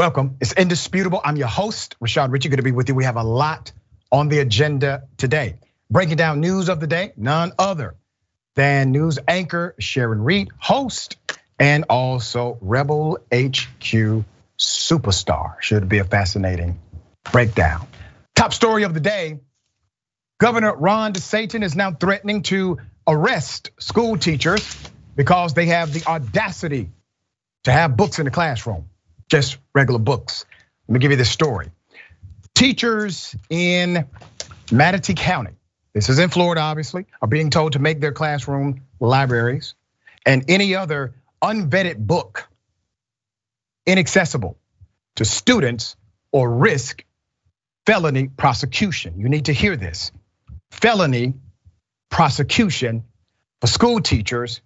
Welcome. It's indisputable. I'm your host, Rashad Richey, going to be with you. We have a lot on the agenda today. Breaking down news of the day, none other than news anchor Sharon Reed, host, and also Rebel HQ superstar. Should be a fascinating breakdown. Top story of the day Governor Ron DeSantis is now threatening to arrest school teachers because they have the audacity to have books in the classroom just regular books. Let me give you this story. Teachers in Manatee County, this is in Florida obviously, are being told to make their classroom libraries and any other unvetted book inaccessible to students or risk felony prosecution. You need to hear this. Felony prosecution for school teachers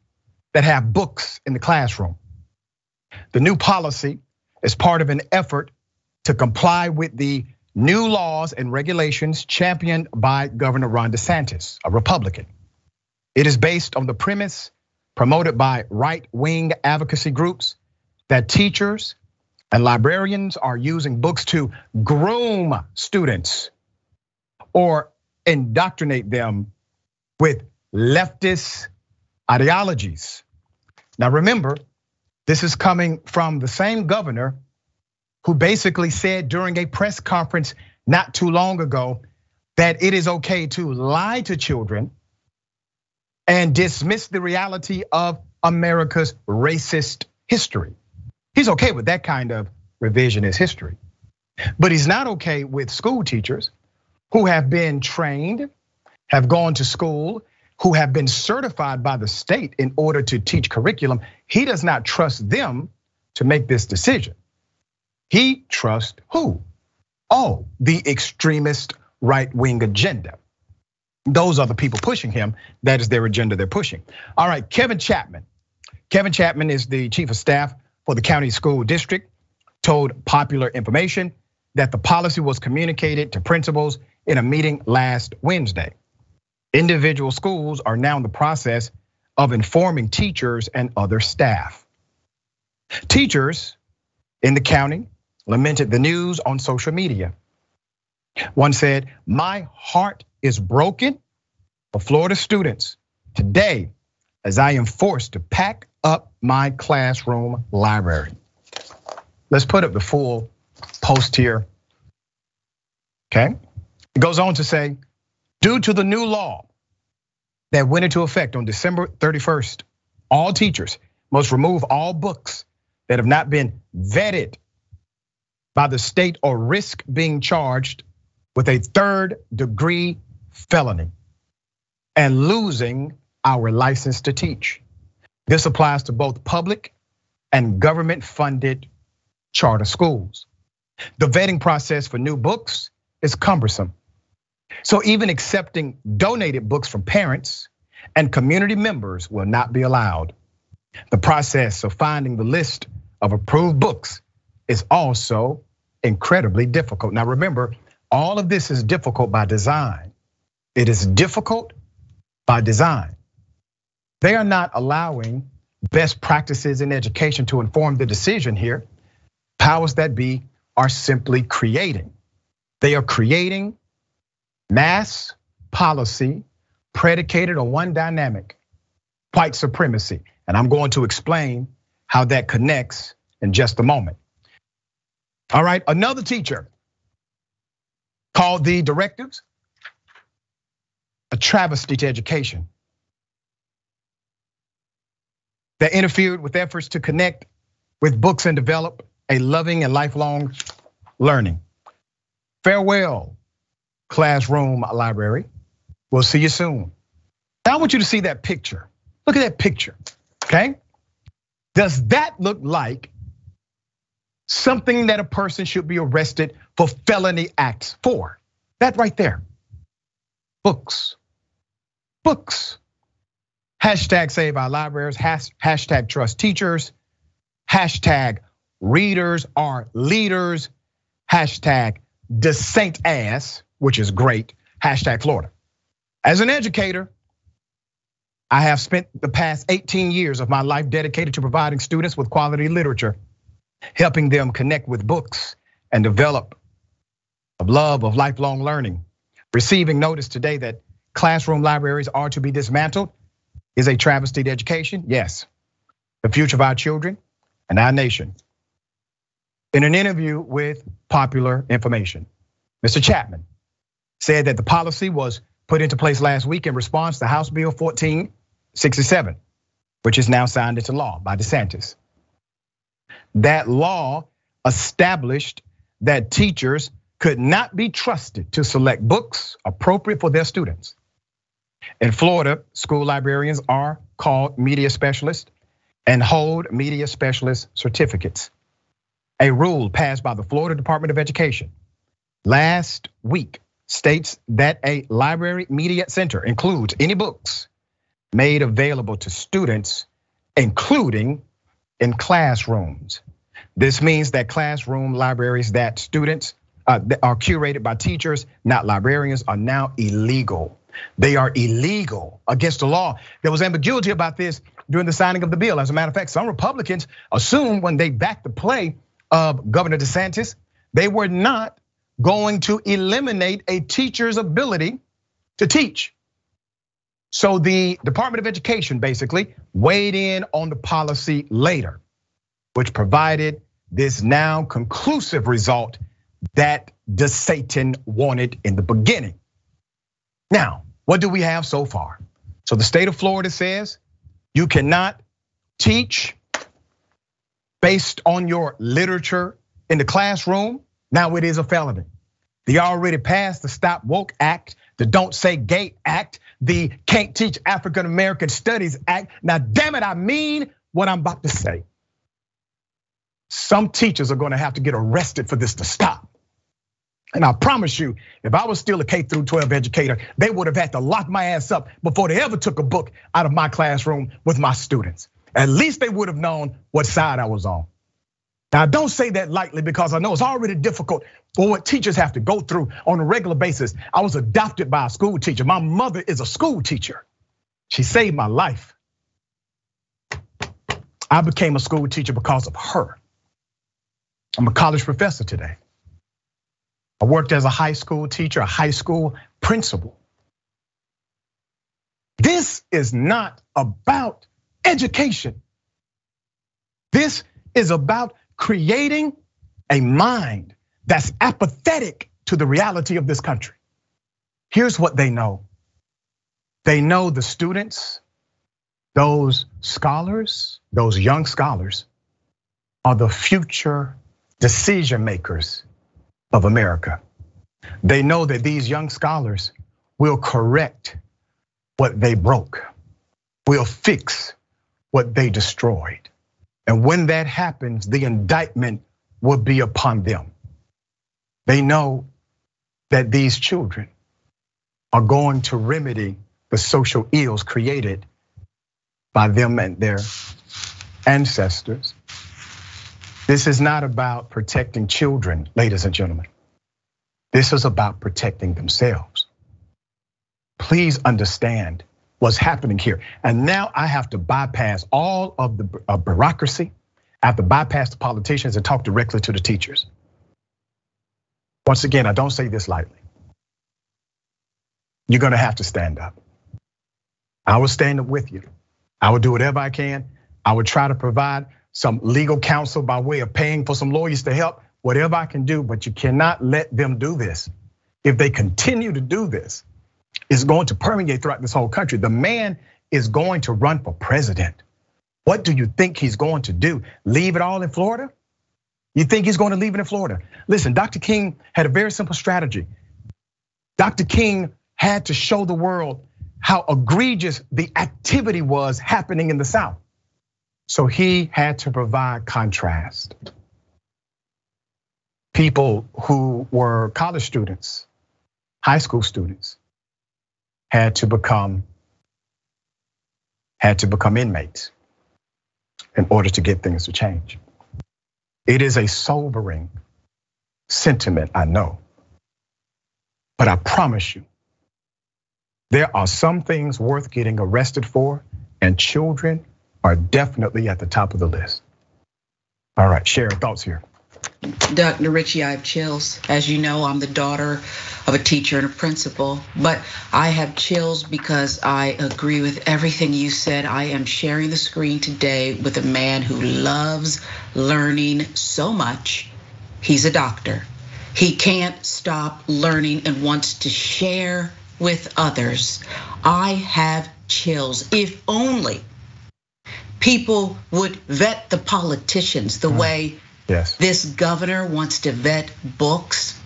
that have books in the classroom. The new policy as part of an effort to comply with the new laws and regulations championed by Governor Ron DeSantis, a Republican. It is based on the premise promoted by right wing advocacy groups that teachers and librarians are using books to groom students or indoctrinate them with leftist ideologies. Now, remember, this is coming from the same governor who basically said during a press conference not too long ago that it is okay to lie to children and dismiss the reality of America's racist history. He's okay with that kind of revisionist history. But he's not okay with school teachers who have been trained, have gone to school, who have been certified by the state in order to teach curriculum, he does not trust them to make this decision. He trusts who? Oh, the extremist right wing agenda. Those are the people pushing him. That is their agenda they're pushing. All right, Kevin Chapman. Kevin Chapman is the chief of staff for the county school district, told popular information that the policy was communicated to principals in a meeting last Wednesday. Individual schools are now in the process of informing teachers and other staff. Teachers in the county lamented the news on social media. One said, My heart is broken for Florida students today as I am forced to pack up my classroom library. Let's put up the full post here. Okay. It goes on to say, Due to the new law that went into effect on December 31st, all teachers must remove all books that have not been vetted by the state or risk being charged with a third degree felony and losing our license to teach. This applies to both public and government funded charter schools. The vetting process for new books is cumbersome so even accepting donated books from parents and community members will not be allowed. The process of finding the list of approved books is also incredibly difficult. Now remember, all of this is difficult by design. It is difficult by design. They are not allowing best practices in education to inform the decision here. Powers that be are simply creating. They are creating Mass policy predicated on one dynamic, white supremacy. And I'm going to explain how that connects in just a moment. All right, another teacher called the directives a travesty to education that interfered with efforts to connect with books and develop a loving and lifelong learning. Farewell classroom library. We'll see you soon. Now I want you to see that picture. Look at that picture, okay? Does that look like something that a person should be arrested for felony acts for? That right there. Books. Books. Hashtag save our libraries, hashtag trust teachers, hashtag readers are leaders, hashtag DeSaint ass, which is great. Hashtag Florida. As an educator, I have spent the past 18 years of my life dedicated to providing students with quality literature. helping them connect with books and develop a love of lifelong learning. Receiving notice today that classroom libraries are to be dismantled is a travesty to education. Yes, the future of our children and our nation. In an interview with Popular Information, Mr. Chapman said that the policy was put into place last week in response to House Bill 1467, which is now signed into law by DeSantis. That law established that teachers could not be trusted to select books appropriate for their students. In Florida, school librarians are called media specialists and hold media specialist certificates. A rule passed by the Florida Department of Education last week states that a library media center includes any books made available to students, including in classrooms. This means that classroom libraries that students uh, are curated by teachers, not librarians, are now illegal. They are illegal against the law. There was ambiguity about this during the signing of the bill. As a matter of fact, some Republicans assumed when they backed the play of Governor DeSantis, they were not going to eliminate a teacher's ability to teach. So the Department of Education basically weighed in on the policy later, which provided this now conclusive result that DeSantis wanted in the beginning. Now, what do we have so far? So the state of Florida says you cannot teach based on your literature in the classroom. Now it is a felony. They already passed the Stop Woke Act, the Don't Say Gay Act, the Can't Teach African American Studies Act. Now, damn it, I mean what I'm about to say. Some teachers are gonna have to get arrested for this to stop. And I promise you, if I was still a K through 12 educator, they would have had to lock my ass up before they ever took a book out of my classroom with my students. At least they would have known what side I was on. Now, I don't say that lightly because I know it's already difficult for what teachers have to go through on a regular basis. I was adopted by a school teacher. My mother is a school teacher. She saved my life. I became a school teacher because of her. I'm a college professor today. I worked as a high school teacher, a high school principal. This is not about education. This is about creating a mind that's apathetic to the reality of this country. Here's what they know they know the students, those scholars, those young scholars, are the future decision makers of America. They know that these young scholars will correct what they broke, will fix what they destroyed. And when that happens, the indictment will be upon them. They know that these children are going to remedy the social ills created by them and their ancestors this is not about protecting children, ladies and gentlemen. This is about protecting themselves. Please understand what's happening here. And now I have to bypass all of the uh, bureaucracy. I have to bypass the politicians and talk directly to the teachers. Once again, I don't say this lightly. You're gonna have to stand up. I will stand up with you. I will do whatever I can. I will try to provide some legal counsel by way of paying for some lawyers to help, whatever I can do, but you cannot let them do this. If they continue to do this, it's going to permeate throughout this whole country. The man is going to run for president. What do you think he's going to do? Leave it all in Florida? You think he's going to leave it in Florida? Listen, Dr. King had a very simple strategy. Dr. King had to show the world how egregious the activity was happening in the South. So he had to provide contrast. People who were college students, high school students, had to become had to become inmates in order to get things to change. It is a sobering sentiment, I know. But I promise you, there are some things worth getting arrested for, and children are definitely at the top of the list. All right, share thoughts here. Dr. Richey, I have chills. As you know, I'm the daughter of a teacher and a principal, but I have chills because I agree with everything you said. I am sharing the screen today with a man who loves learning so much. He's a doctor. He can't stop learning and wants to share with others. I have chills. If only people would vet the politicians the mm. way Yes. This governor wants to vet books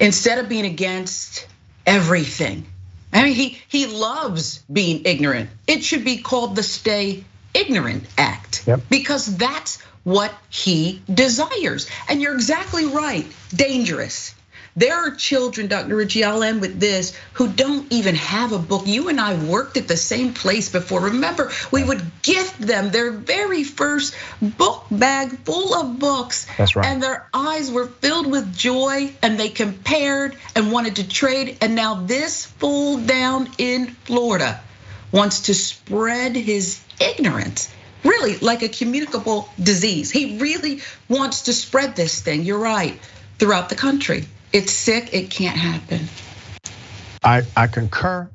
instead of being against everything. I mean, he he loves being ignorant. It should be called the Stay Ignorant Act yep. because that's what he desires. And you're exactly right. Dangerous. There are children, Dr. Richey, I'll end with this, who don't even have a book. You and I worked at the same place before. Remember, we would gift them their very first book bag full of books. That's right. And their eyes were filled with joy and they compared and wanted to trade. And now this fool down in Florida wants to spread his ignorance really like a communicable disease. He really wants to spread this thing, you're right, throughout the country. It's sick. It can't happen. I, I concur.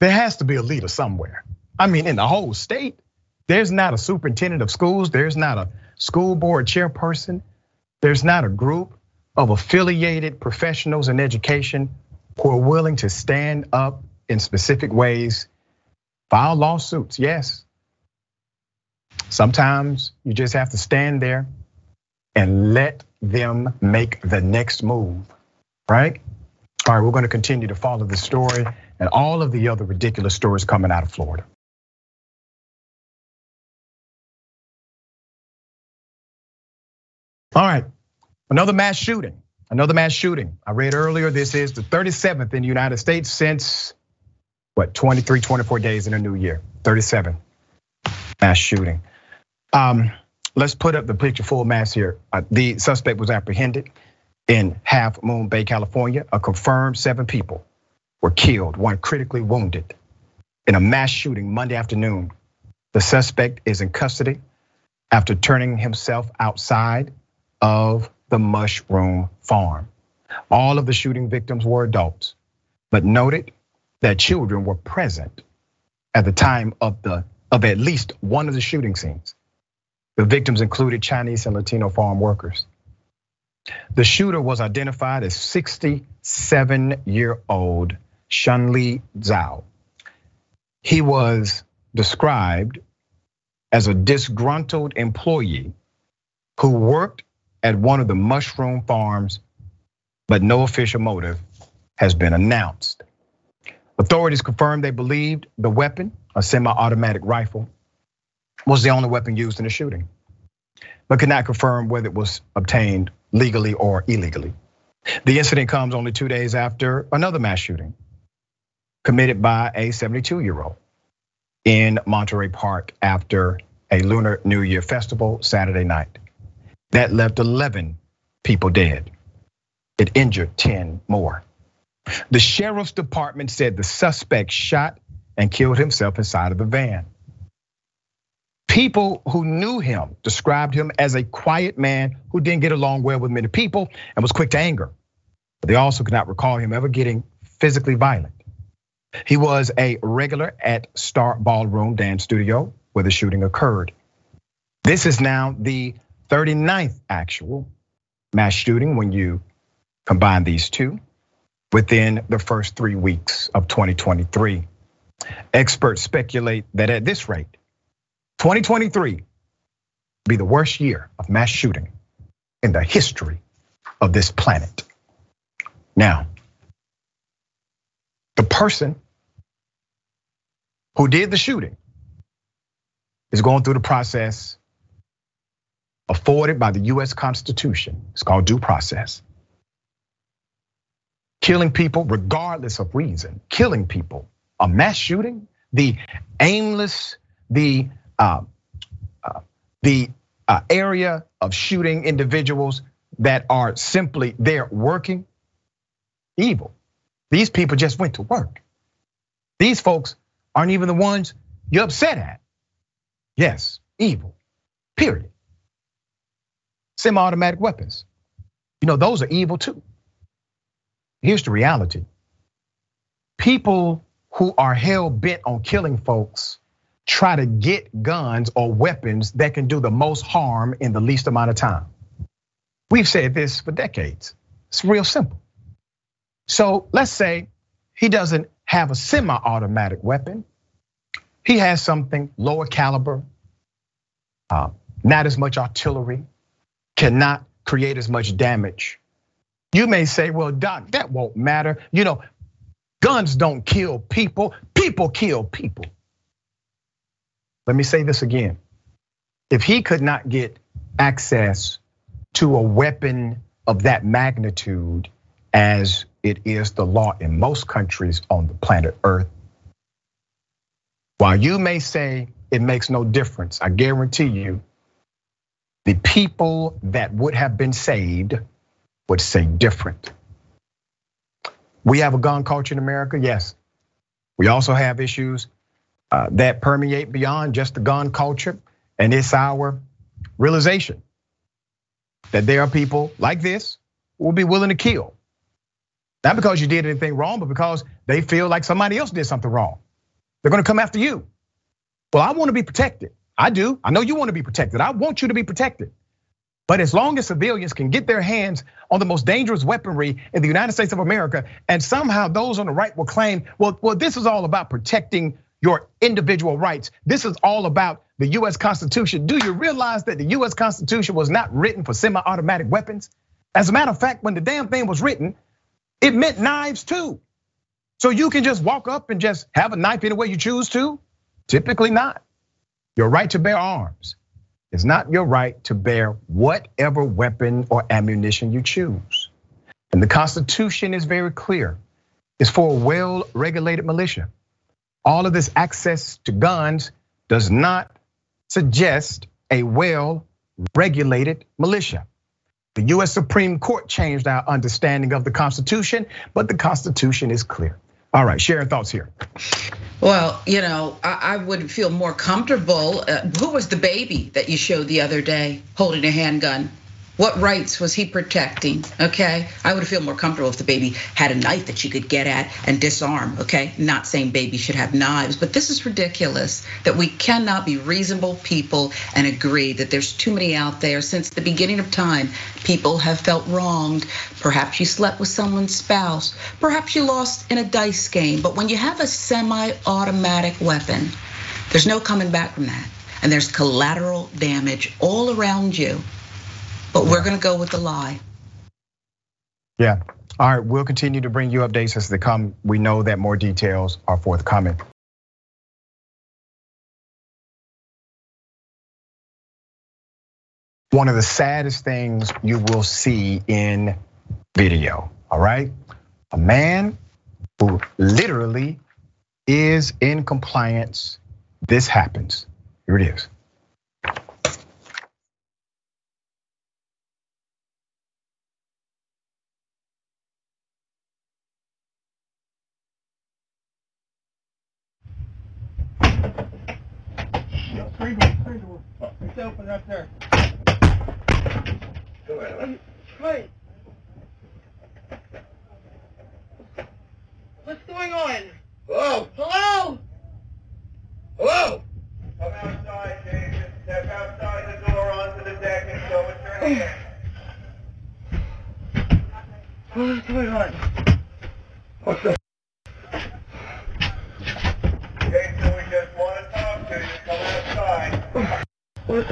There has to be a leader somewhere. I mean, in the whole state, there's not a superintendent of schools, there's not a school board chairperson, there's not a group of affiliated professionals in education who are willing to stand up in specific ways, file lawsuits, yes. Sometimes you just have to stand there and let them make the next move right? All right, we're going to continue to follow the story and all of the other ridiculous stories coming out of Florida. All right, another mass shooting. Another mass shooting. I read earlier this is the 37th in the United States since what 23, 24 days in a new year. 37 mass shooting. Um, let's put up the picture full mass here. Uh, the suspect was apprehended in Half Moon Bay, California, a confirmed seven people were killed, one critically wounded in a mass shooting Monday afternoon. The suspect is in custody after turning himself outside of the mushroom farm. All of the shooting victims were adults, but noted that children were present at the time of the of at least one of the shooting scenes. The victims included Chinese and Latino farm workers. The shooter was identified as 67 year old Chunli Zhao. He was described as a disgruntled employee who worked at one of the mushroom farms, but no official motive has been announced. Authorities confirmed they believed the weapon, a semi automatic rifle, was the only weapon used in the shooting, but could not confirm whether it was obtained legally or illegally. The incident comes only two days after another mass shooting committed by a 72 year old in Monterey Park after a Lunar New Year festival Saturday night. That left 11 people dead. It injured 10 more. The sheriff's department said the suspect shot and killed himself inside of the van. People who knew him described him as a quiet man who didn't get along well with many people and was quick to anger. But they also could not recall him ever getting physically violent. He was a regular at Star Ballroom Dance Studio where the shooting occurred. This is now the 39th actual mass shooting when you combine these two within the first three weeks of 2023. Experts speculate that at this rate, 2023 be the worst year of mass shooting in the history of this planet. Now, the person who did the shooting is going through the process afforded by the US Constitution. It's called due process. Killing people regardless of reason, killing people, a mass shooting, the aimless, the the uh, area of shooting individuals that are simply there working evil. These people just went to work. These folks aren't even the ones you're upset at. Yes, evil, period. semi-automatic weapons. You know, those are evil too. Here's the reality. People who are hell bent on killing folks try to get guns or weapons that can do the most harm in the least amount of time. We've said this for decades. It's real simple. So let's say he doesn't have a semi automatic weapon, he has something lower caliber, uh, not as much artillery, cannot create as much damage. You may say, well, Doc, that won't matter. You know, guns don't kill people, people kill people. Let me say this again. If he could not get access to a weapon of that magnitude as it is the law in most countries on the planet Earth, while you may say it makes no difference, I guarantee you, the people that would have been saved would say different. We have a gun culture in America, yes. We also have issues Uh, that permeate beyond just the gun culture, and it's our realization that there are people like this who will be willing to kill. Not because you did anything wrong, but because they feel like somebody else did something wrong. They're gonna come after you. Well, I wanna be protected. I do. I know you wanna be protected. I want you to be protected. But as long as civilians can get their hands on the most dangerous weaponry in the United States of America, and somehow those on the right will claim, well, well, this is all about protecting your individual rights. This is all about the US Constitution. Do you realize that the US Constitution was not written for semi automatic weapons? As a matter of fact, when the damn thing was written, it meant knives too. So you can just walk up and just have a knife any way you choose to? Typically not. Your right to bear arms is not your right to bear whatever weapon or ammunition you choose. And the Constitution is very clear. It's for a well regulated militia all of this access to guns does not suggest a well regulated militia. The US Supreme Court changed our understanding of the Constitution, but the Constitution is clear. All right, sharing thoughts here. Well, you know, I, would feel more comfortable. Uh, who was the baby that you showed the other day holding a handgun? What rights was he protecting? Okay, I would feel more comfortable if the baby had a knife that she could get at and disarm. Okay, not saying babies should have knives, but this is ridiculous that we cannot be reasonable people and agree that there's too many out there. Since the beginning of time, people have felt wronged. Perhaps you slept with someone's spouse, perhaps you lost in a dice game, but when you have a semi automatic weapon, there's no coming back from that. And there's collateral damage all around you but we're going to go with the lie. Yeah. All right, we'll continue to bring you updates as they come. We know that more details are forthcoming. One of the saddest things you will see in video, all right? A man who literally is in compliance. This happens. Here it is. Screen door, screen door. It's open up there. Go ahead. Wait. What's going on? Hello? Hello? Hello? Come outside, David. Step outside the door onto the deck and show us your hand. What's going on? What's the What?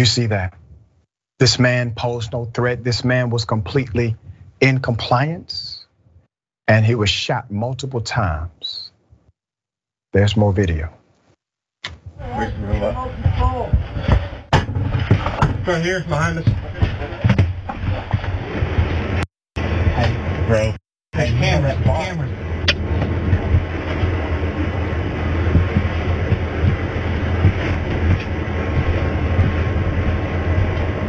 You see that? This man posed no threat. This man was completely in compliance and he was shot multiple times. There's more video. Right here, behind us. Hey, bro. Hey, cameras, cameras.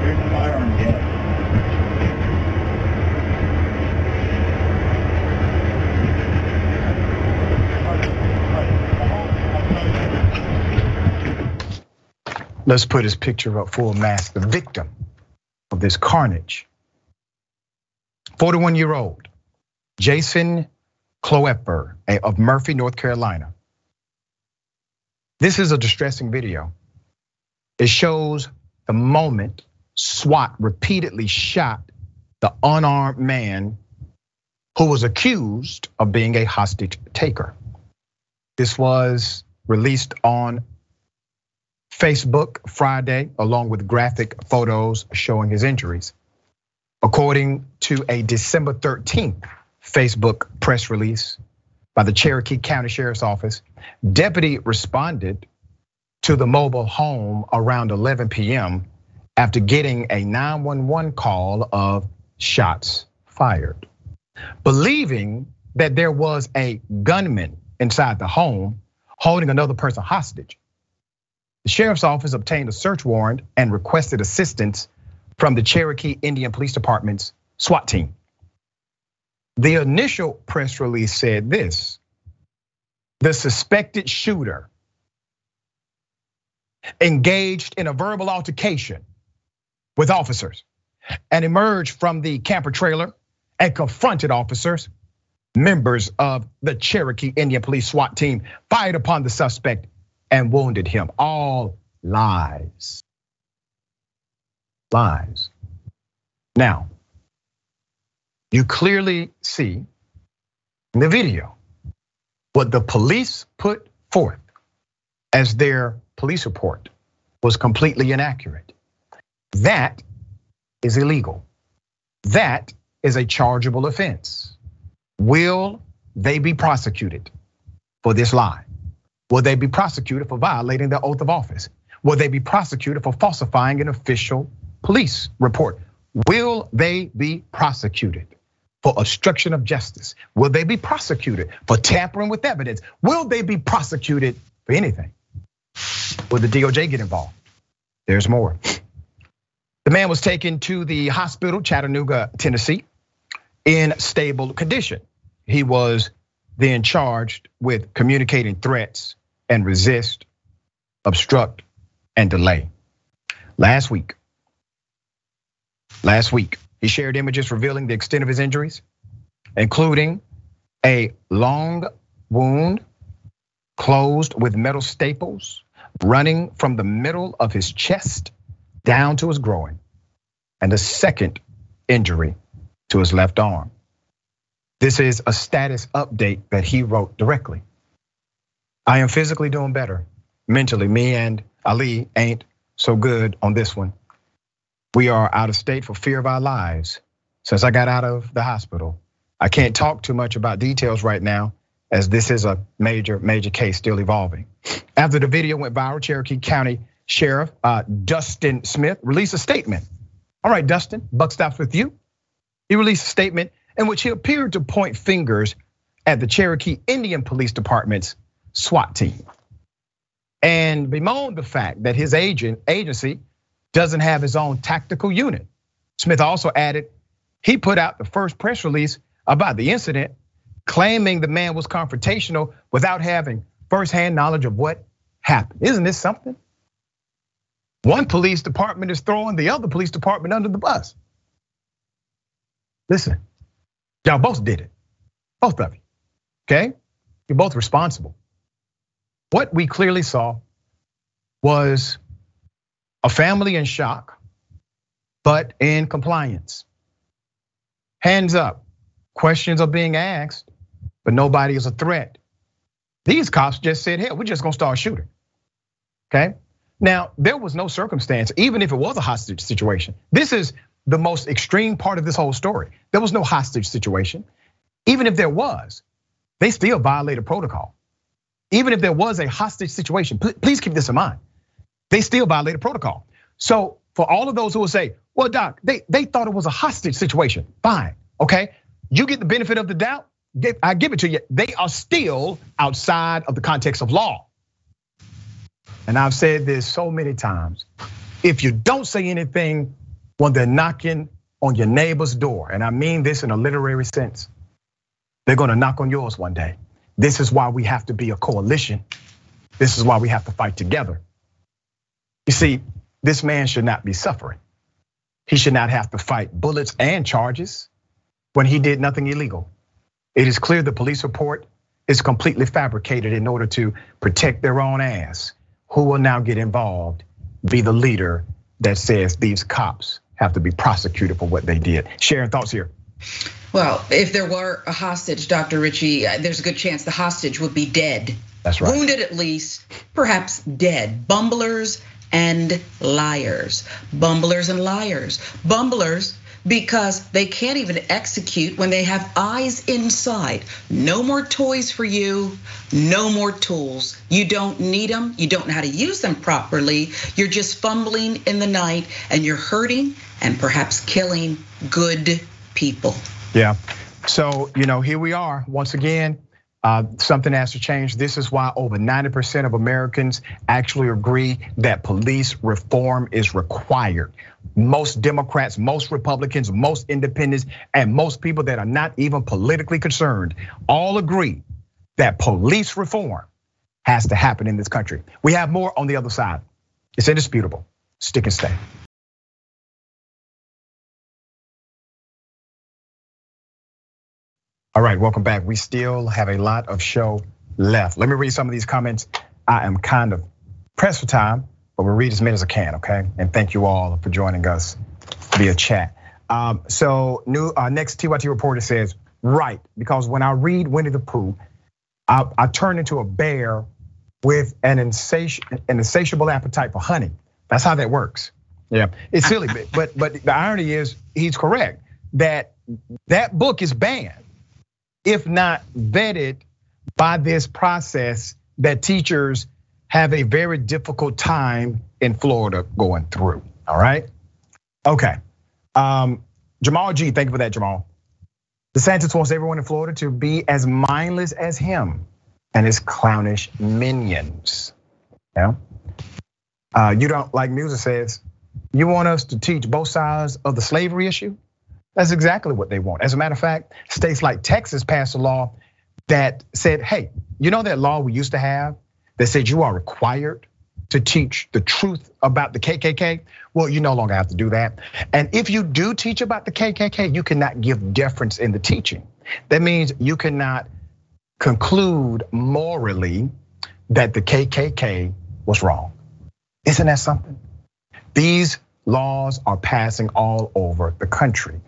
Here's the firearm, yeah. Let's put his picture up full mask. The victim of this carnage 41 year old Jason Kloepfer eh, of Murphy, North Carolina. This is a distressing video. It shows the moment SWAT repeatedly shot the unarmed man who was accused of being a hostage taker. This was released on Facebook Friday, along with graphic photos showing his injuries. According to a December 13th Facebook press release by the Cherokee County Sheriff's Office, deputy responded to the mobile home around 11 p.m. after getting a 911 call of shots fired. Believing that there was a gunman inside the home holding another person hostage, the sheriff's office obtained a search warrant and requested assistance from the Cherokee Indian Police Department's SWAT team. The initial press release said this the suspected shooter engaged in a verbal altercation with officers and emerged from the camper trailer and confronted officers. Members of the Cherokee Indian Police SWAT team fired upon the suspect and wounded him. All lies. Lies. Now, you clearly see in the video what the police put forth as their police report was completely inaccurate. That is illegal. That is a chargeable offense. Will they be prosecuted for this lie? Will they be prosecuted for violating their oath of office? Will they be prosecuted for falsifying an official police report? Will they be prosecuted for obstruction of justice? Will they be prosecuted for tampering with evidence? Will they be prosecuted for anything? Will the DOJ get involved? There's more. The man was taken to the hospital, Chattanooga, Tennessee, in stable condition. He was then charged with communicating threats and resist, obstruct, and delay. Last week, last week, he shared images revealing the extent of his injuries, including a long wound closed with metal staples running from the middle of his chest down to his groin, and a second injury to his left arm. This is a status update that he wrote directly. I am physically doing better. Mentally, me and Ali ain't so good on this one. We are out of state for fear of our lives since I got out of the hospital. I can't talk too much about details right now as this is a major, major case still evolving. After the video went viral, Cherokee County Sheriff uh, Dustin Smith released a statement. All right, Dustin, buck stops with you. He released a statement in which he appeared to point fingers at the Cherokee Indian Police Department's SWAT team and bemoaned the fact that his agent agency doesn't have his own tactical unit. Smith also added he put out the first press release about the incident, claiming the man was confrontational without having firsthand knowledge of what happened. Isn't this something? One police department is throwing the other police department under the bus. Listen, y'all both did it, both of you. Okay, you're both responsible. What we clearly saw was a family in shock, but in compliance. Hands up, questions are being asked, but nobody is a threat. These cops just said, hell, we're just gonna start shooting. Okay. Now, there was no circumstance, even if it was a hostage situation. This is the most extreme part of this whole story. There was no hostage situation. Even if there was, they still violated protocol. Even if there was a hostage situation, please keep this in mind. They still violated protocol. So for all of those who will say, well, Doc, they, they thought it was a hostage situation. Fine, okay? You get the benefit of the doubt. I give it to you. They are still outside of the context of law. And I've said this so many times. If you don't say anything when they're knocking on your neighbor's door, and I mean this in a literary sense, they're gonna knock on yours one day. This is why we have to be a coalition. This is why we have to fight together. You see, this man should not be suffering. He should not have to fight bullets and charges when he did nothing illegal. It is clear the police report is completely fabricated in order to protect their own ass. Who will now get involved? Be the leader that says these cops have to be prosecuted for what they did. Sharon, thoughts here. Well, if there were a hostage, Dr. Richey, uh, there's a good chance the hostage would be dead. That's right. Wounded at least, perhaps dead. Bumblers and liars. Bumblers and liars. Bumblers because they can't even execute when they have eyes inside. No more toys for you, no more tools. You don't need them, you don't know how to use them properly. You're just fumbling in the night and you're hurting and perhaps killing good people. Yeah. So, you know, here we are once again uh, something has to change. This is why over 90% of Americans actually agree that police reform is required. Most Democrats, most Republicans, most independents, and most people that are not even politically concerned all agree that police reform has to happen in this country. We have more on the other side. It's indisputable. Stick and stay. All right, welcome back. We still have a lot of show left. Let me read some of these comments. I am kind of pressed for time, but we'll read as many as I can, okay? And thank you all for joining us via chat. Um, so, new uh, next TYT reporter says, right, because when I read Winnie the Pooh, I, I turn into a bear with an, insati- an insatiable appetite for honey. That's how that works. Yeah, it's silly, but but the irony is he's correct that that book is banned if not vetted by this process that teachers have a very difficult time in Florida going through. All right. Okay. Um, Jamal G, thank you for that, Jamal. DeSantis wants everyone in Florida to be as mindless as him and his clownish minions. Yeah. Uh, you don't like music says, you want us to teach both sides of the slavery issue? That's exactly what they want. As a matter of fact, states like Texas passed a law that said, hey, you know that law we used to have that said you are required to teach the truth about the KKK? Well, you no longer have to do that. And if you do teach about the KKK, you cannot give deference in the teaching. That means you cannot conclude morally that the KKK was wrong. Isn't that something? These laws are passing all over the country.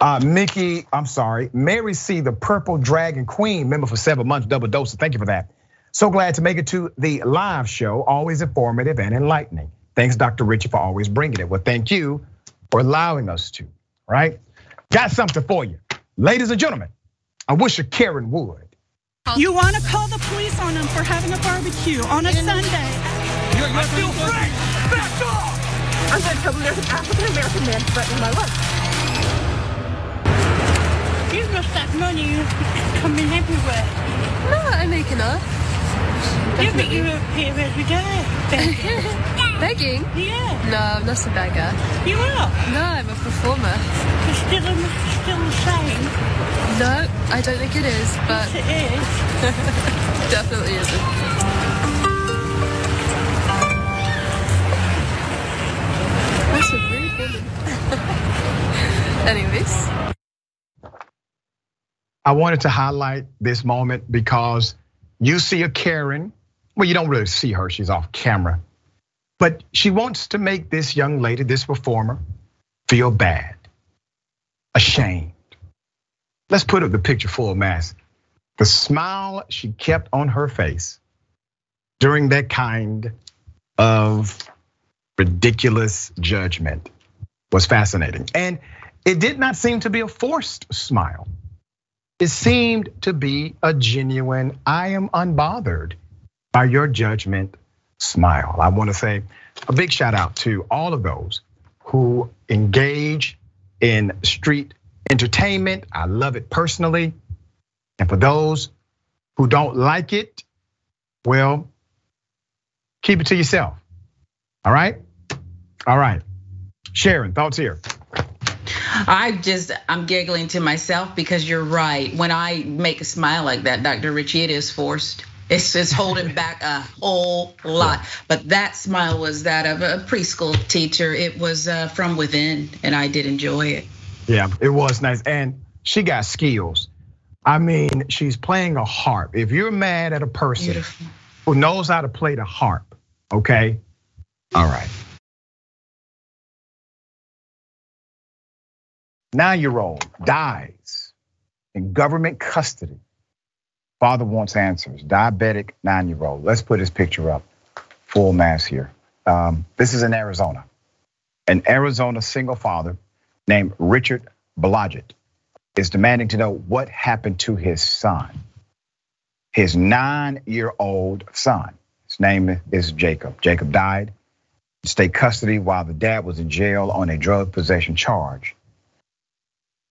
Uh, Mickey, I'm sorry, Mary C, the Purple Dragon Queen, member for seven months, double dose. Thank you for that. So glad to make it to the live show, always informative and enlightening. Thanks, Dr. Richey, for always bringing it. Well, thank you for allowing us to, right? Got something for you. Ladies and gentlemen, I wish a Karen would. You want to call the police on them for having a barbecue on a Sunday. You're, you're still free! Back off! I'm going to tell them there's an African American man threatening my life. Lost that money coming everywhere. No, I make enough. Yeah, but you appear every day begging. begging? Yeah. No, I'm not a beggar. You are? No, I'm a performer. It's still, still the same? No, I don't think it is, but... Yes, it is. definitely isn't. That's a rude woman. Anyways. I wanted to highlight this moment because you see a Karen. Well, you don't really see her, she's off camera. But she wants to make this young lady, this performer, feel bad, ashamed. Let's put up the picture full mass. The smile she kept on her face during that kind of ridiculous judgment was fascinating. And it did not seem to be a forced smile. It seemed to be a genuine, I am unbothered by your judgment smile. I want to say a big shout out to all of those who engage in street entertainment. I love it personally. And for those who don't like it, well, keep it to yourself. All right? All right. Sharon, thoughts here. I just I'm giggling to myself because you're right. When I make a smile like that, Dr. Richey, it is forced. It's it's holding back a whole lot. But that smile was that of a preschool teacher. It was uh, from within, and I did enjoy it. Yeah, it was nice, and she got skills. I mean, she's playing a harp. If you're mad at a person Beautiful. who knows how to play the harp, okay, all right. Nine year old dies in government custody. Father wants answers. Diabetic nine year old. Let's put his picture up. Full mass here. Um, this is in Arizona. An Arizona single father named Richard Blodgett is demanding to know what happened to his son, his nine year old son. His name is Jacob. Jacob died in state custody while the dad was in jail on a drug possession charge.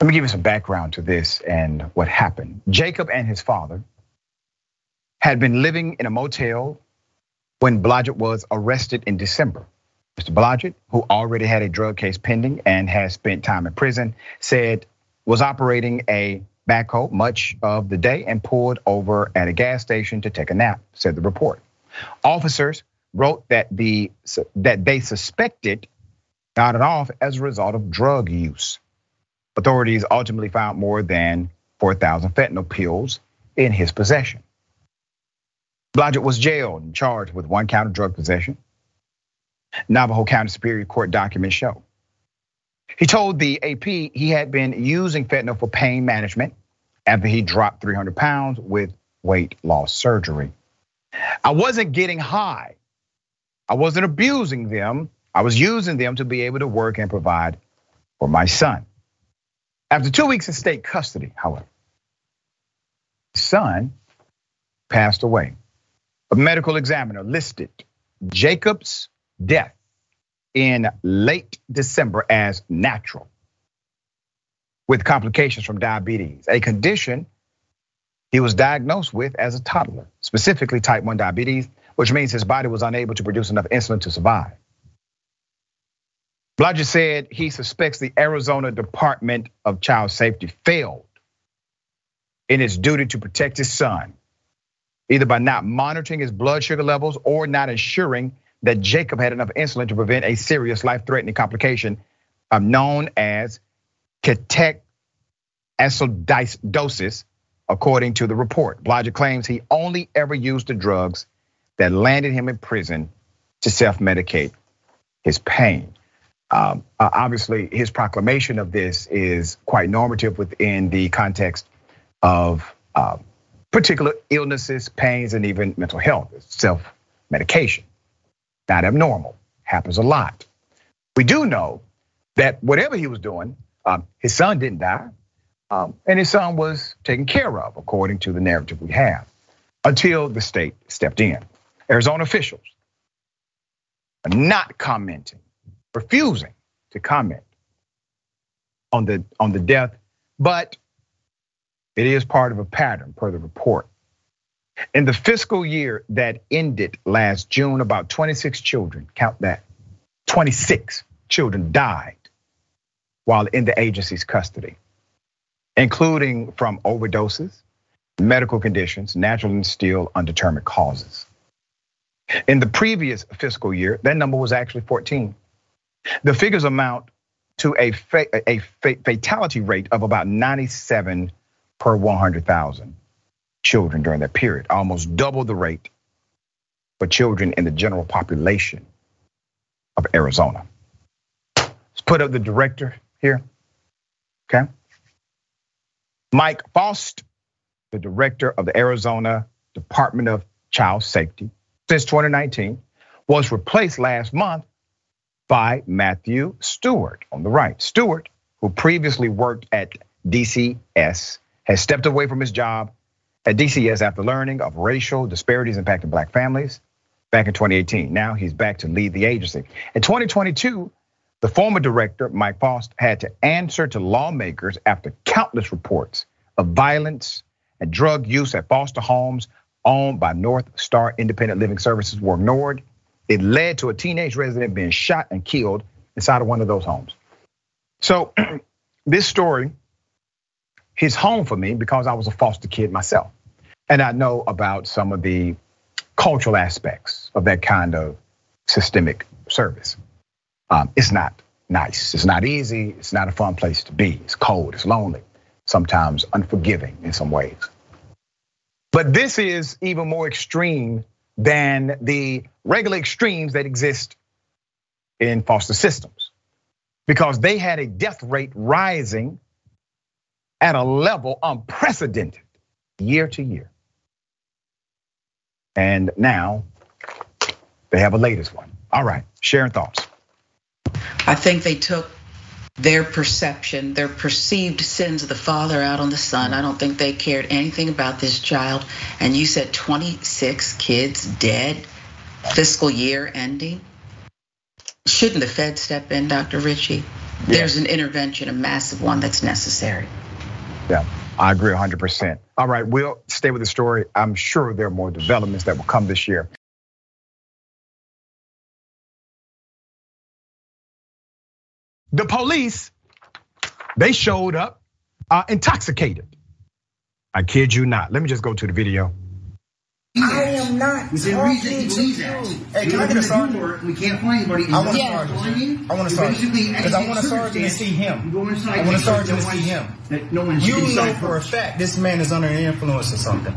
Let me give you some background to this and what happened. Jacob and his father had been living in a motel when Blodgett was arrested in December. Mr. Blodgett, who already had a drug case pending and has spent time in prison, said was operating a backhoe much of the day and pulled over at a gas station to take a nap, said the report. Officers wrote that the that they suspected got it off as a result of drug use. Authorities ultimately found more than 4,000 fentanyl pills in his possession. Blodgett was jailed and charged with one count of drug possession. Navajo County Superior Court documents show. He told the AP he had been using fentanyl for pain management after he dropped 300 pounds with weight loss surgery. I wasn't getting high. I wasn't abusing them. I was using them to be able to work and provide for my son. After two weeks in state custody, however, son passed away. A medical examiner listed Jacob's death in late December as natural with complications from diabetes, a condition he was diagnosed with as a toddler, specifically type 1 diabetes, which means his body was unable to produce enough insulin to survive. Blodgett said he suspects the Arizona Department of Child Safety failed in its duty to protect his son, either by not monitoring his blood sugar levels or not ensuring that Jacob had enough insulin to prevent a serious life-threatening complication um, known as ketoacidosis, according to the report. Blodgett claims he only ever used the drugs that landed him in prison to self-medicate his pain. Um, uh, obviously, his proclamation of this is quite normative within the context of uh, particular illnesses, pains, and even mental health, self medication. Not abnormal, happens a lot. We do know that whatever he was doing, um, his son didn't die, um, and his son was taken care of, according to the narrative we have, until the state stepped in. Arizona officials are not commenting refusing to comment on the on the death, but it is part of a pattern per the report. In the fiscal year that ended last June, about 26 children, count that, 26 children died while in the agency's custody, including from overdoses, medical conditions, natural and still undetermined causes. In the previous fiscal year, that number was actually 14. The figures amount to a, a fatality rate of about 97 per 100,000 children during that period, almost double the rate for children in the general population of Arizona. Let's put up the director here, okay? Mike Faust the director of the Arizona Department of Child Safety since 2019, was replaced last month by Matthew Stewart on the right. Stewart, who previously worked at DCS, has stepped away from his job at DCS after learning of racial disparities impacting black families back in 2018. Now he's back to lead the agency. In 2022, the former director, Mike Faust, had to answer to lawmakers after countless reports of violence and drug use at foster homes owned by North Star Independent Living Services were ignored. It led to a teenage resident being shot and killed inside of one of those homes. So this story his home for me because I was a foster kid myself. And I know about some of the cultural aspects of that kind of systemic service. Um, it's not nice. It's not easy. It's not a fun place to be. It's cold. It's lonely. Sometimes unforgiving in some ways. But this is even more extreme than the regular extremes that exist in foster systems because they had a death rate rising at a level unprecedented year to year. And now they have a latest one. All right, Sharon thoughts. I think they took their perception, their perceived sins of the father out on the son. I don't think they cared anything about this child. And you said 26 kids dead, fiscal year ending. Shouldn't the Fed step in, Dr. Richey? There's an intervention, a massive one that's necessary. Yeah, I agree 100%. All right, we'll stay with the story. I'm sure there are more developments that will come this year. The police, they showed up uh, intoxicated. I kid you not. Let me just go to the video. I am not Within talking reason, he to believes that. Hey, We can I get a sergeant? We can't find anybody. I want a Yeah. sergeant. I want a You sergeant. Because I want a sergeant to see him. Go inside. I want a make sure sergeant to see him. No one's You know for a fact this man is under the influence or something.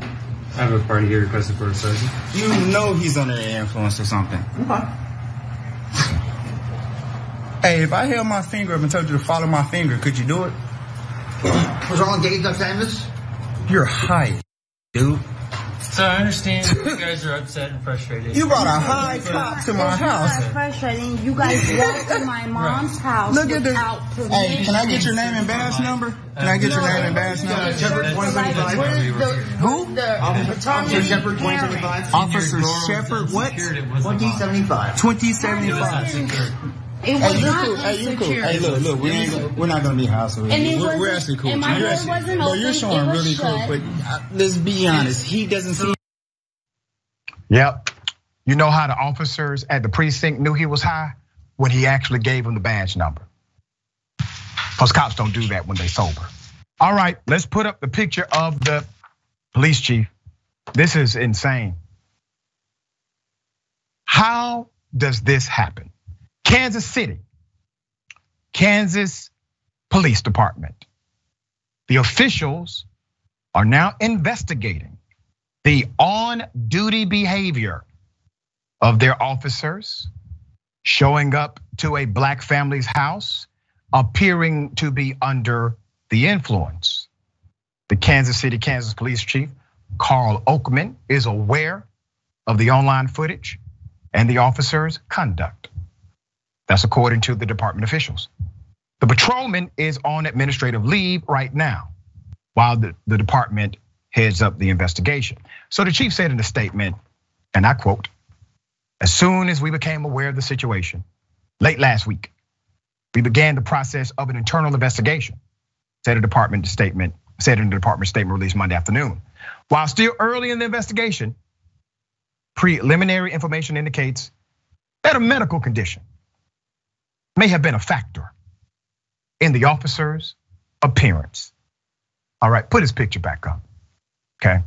I have a party here requested for a sergeant. You know he's under the influence or something. Hey, if I held my finger up and told you to follow my finger, could you do it? Was all engaged on canvas? You're high, dude. So I understand you guys are upset and frustrated. You brought a high cop to my It's house. not frustrating. You guys walked to my mom's house Look at the. without permission. Hey, can I get your name and badge uh-huh. number? Can I get your name and badge number? Shepard, 175. Who? Officer attorney Shepard, 2075. Officer Your door was Shepard, what? unsecured, it wasn't locked. 2075. Twenty It was seventy not five. secured. It was Hey, you not cool. Hey, you cool. Hey, look, look. We ain't. gonna- We're not gonna be hostile. And it We're, we're actually cool. and my You're door actually- wasn't open, you're it showing was really cool. But uh, let's be honest. He doesn't seem. Yep. You know how the officers at the precinct knew he was high? When he actually gave him the badge number. Because cops don't do that when they sober. All right, let's put up the picture of the police chief. This is insane. How does this happen? Kansas City, Kansas Police Department. The officials are now investigating the on duty behavior of their officers showing up to a black family's house, appearing to be under the influence. The Kansas City, Kansas police chief, Karl Oakman, is aware of the online footage and the officer's conduct. That's according to the department officials. The patrolman is on administrative leave right now while the, the department heads up the investigation. So the chief said in a statement, and I quote, as soon as we became aware of the situation, late last week, we began the process of an internal investigation, said a department statement, said in the department statement released Monday afternoon. While still early in the investigation, preliminary information indicates that a medical condition may have been a factor in the officer's appearance. All right, put his picture back up. Okay.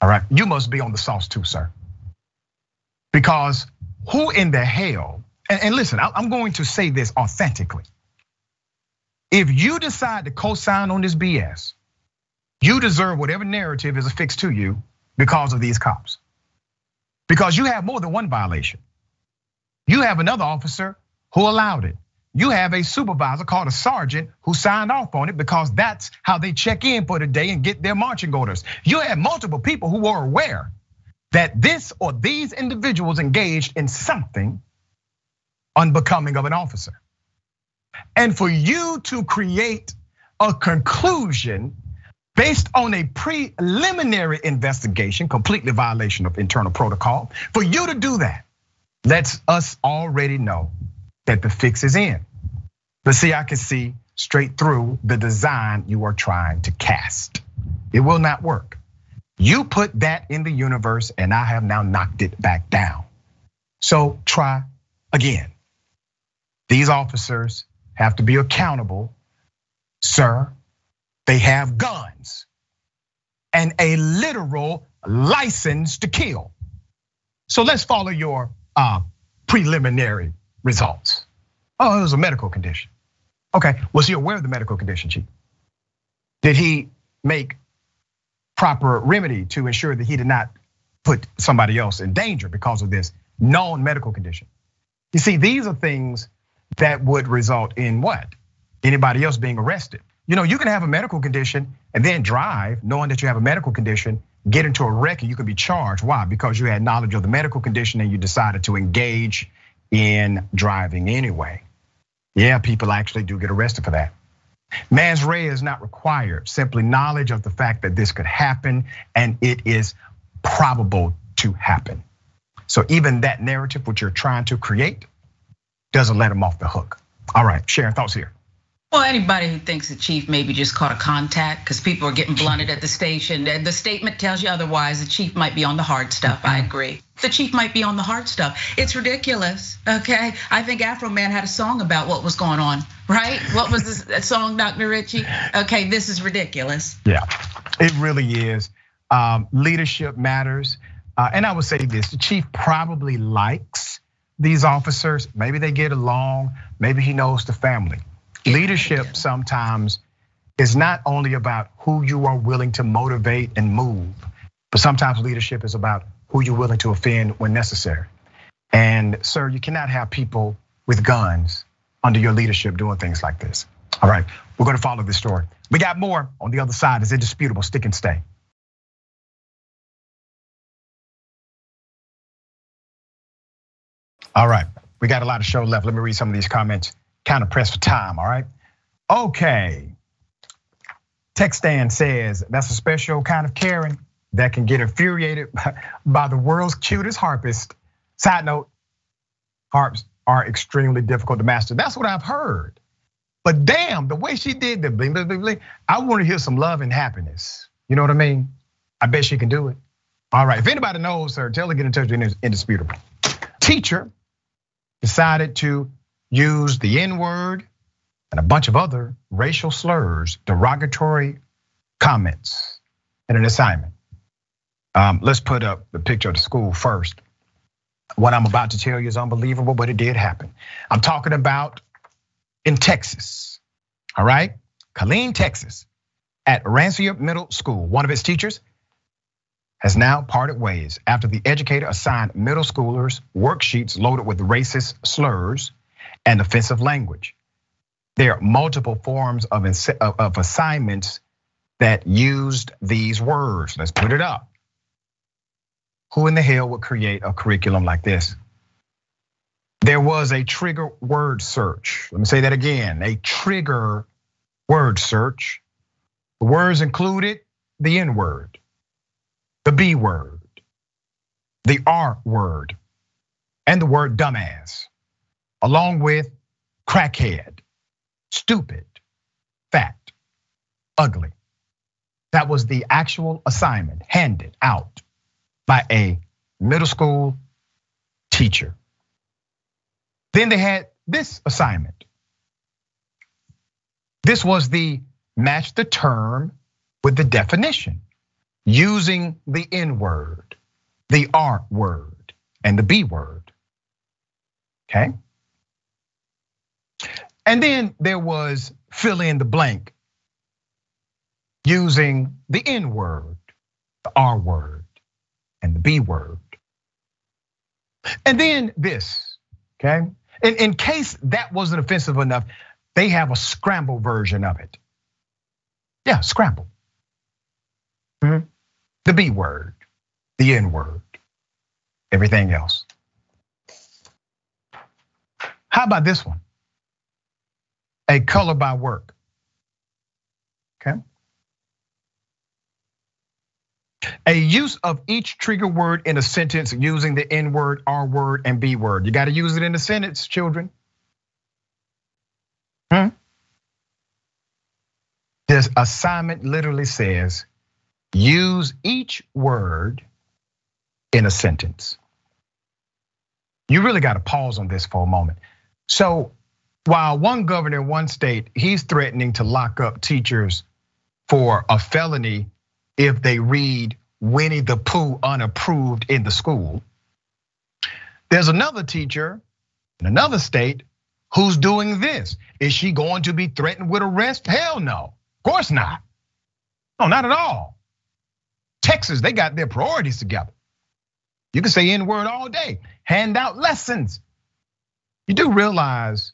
All right, you must be on the sauce too, sir. Because who in the hell, and, listen, I'm going to say this authentically. If you decide to co sign on this BS, you deserve whatever narrative is affixed to you because of these cops. Because you have more than one violation. You have another officer who allowed it. you have a supervisor called a sergeant who signed off on it because that's how they check in for the day and get their marching orders. You had multiple people who were aware that this or these individuals engaged in something unbecoming of an officer. And for you to create a conclusion based on a preliminary investigation, completely violation of internal protocol, for you to do that lets us already know that the fix is in. But see, I can see straight through the design you are trying to cast. It will not work. You put that in the universe, and I have now knocked it back down. So try again. These officers have to be accountable, sir. They have guns and a literal license to kill. So let's follow your uh, preliminary results. Oh, it was a medical condition. Okay, was he aware of the medical condition, Chief? Did he make proper remedy to ensure that he did not put somebody else in danger because of this known medical condition? You see, these are things that would result in what? Anybody else being arrested. You know, you can have a medical condition and then drive knowing that you have a medical condition, get into a wreck and you can be charged. Why? Because you had knowledge of the medical condition and you decided to engage in driving anyway. Yeah, people actually do get arrested for that. Mens rea is not required, simply knowledge of the fact that this could happen and it is probable to happen. So even that narrative, which you're trying to create, doesn't let them off the hook. All right, Sharon, thoughts here. Well, anybody who thinks the chief maybe just caught a contact because people are getting blunted at the station, the statement tells you otherwise. The chief might be on the hard stuff. I agree. The chief might be on the hard stuff. It's ridiculous. Okay, I think Afroman had a song about what was going on, right? What was this song, Dr. Richey? Okay, this is ridiculous. Yeah, it really is. Um, leadership matters, uh, and I would say this: the chief probably likes these officers. Maybe they get along. Maybe he knows the family Leadership sometimes is not only about who you are willing to motivate and move, but sometimes leadership is about who you're willing to offend when necessary. And sir, you cannot have people with guns under your leadership doing things like this. All right, we're gonna follow this story. We got more on the other side. It's indisputable. Stick and stay. All right, we got a lot of show left. Let me read some of these comments kind of pressed for time, all right? Okay. Textan says that's a special kind of Karen that can get infuriated by the world's cutest harpist. Side note, harps are extremely difficult to master. That's what I've heard. But damn, the way she did the bling, bling, bling, bling, I want to hear some love and happiness. You know what I mean? I bet she can do it. All right, if anybody knows her, tell her to get in touch with Indisputable. Teacher decided to used the N word and a bunch of other racial slurs, derogatory comments in an assignment. Um, let's put up the picture of the school first. What I'm about to tell you is unbelievable, but it did happen. I'm talking about in Texas, all right? Killeen, Texas, at Rancier Middle School. One of its teachers has now parted ways after the educator assigned middle schoolers worksheets loaded with racist slurs and offensive language. There are multiple forms of, of assignments that used these words. Let's put it up. Who in the hell would create a curriculum like this? There was a trigger word search. Let me say that again a trigger word search. The words included the N word, the B word, the R word, and the word dumbass along with crackhead, stupid, fat, ugly. That was the actual assignment handed out by a middle school teacher. Then they had this assignment. This was the match the term with the definition using the N word, the R word, and the B word. Okay? And then there was fill in the blank using the N word, the R word, and the B word. And then this, okay? In, in case that wasn't offensive enough, they have a scramble version of it. Yeah, scramble. Mm-hmm. The B word, the N word, everything else. How about this one? A color by work. Okay. A use of each trigger word in a sentence using the N word, R word, and B word. You got to use it in a sentence, children. Hmm? This assignment literally says use each word in a sentence. You really got to pause on this for a moment. So, while one governor in one state, he's threatening to lock up teachers for a felony if they read Winnie the Pooh unapproved in the school. There's another teacher in another state who's doing this. Is she going to be threatened with arrest? Hell no. Of course not. No, not at all. Texas, they got their priorities together. You can say N word all day, hand out lessons. You do realize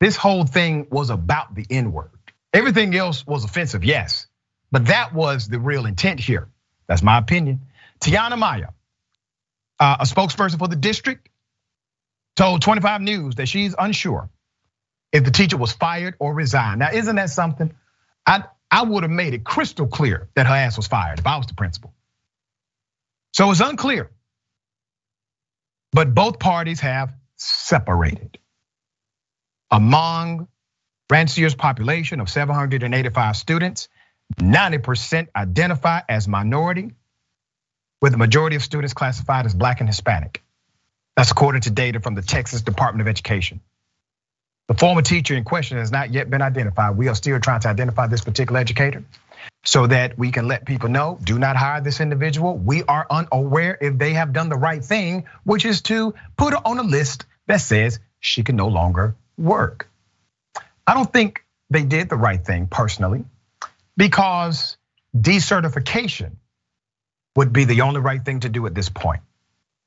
this whole thing was about the N word. Everything else was offensive, yes, but that was the real intent here. That's my opinion. Tiana Maya, uh, a spokesperson for the district, told 25 News that she's unsure if the teacher was fired or resigned. Now, isn't that something? I, I would have made it crystal clear that her ass was fired if I was the principal. So it's unclear. But both parties have separated. Among Rancier's population of 785 students, 90% identify as minority, with the majority of students classified as black and Hispanic. That's according to data from the Texas Department of Education. The former teacher in question has not yet been identified. We are still trying to identify this particular educator so that we can let people know do not hire this individual. We are unaware if they have done the right thing, which is to put her on a list that says she can no longer work. I don't think they did the right thing personally because decertification would be the only right thing to do at this point.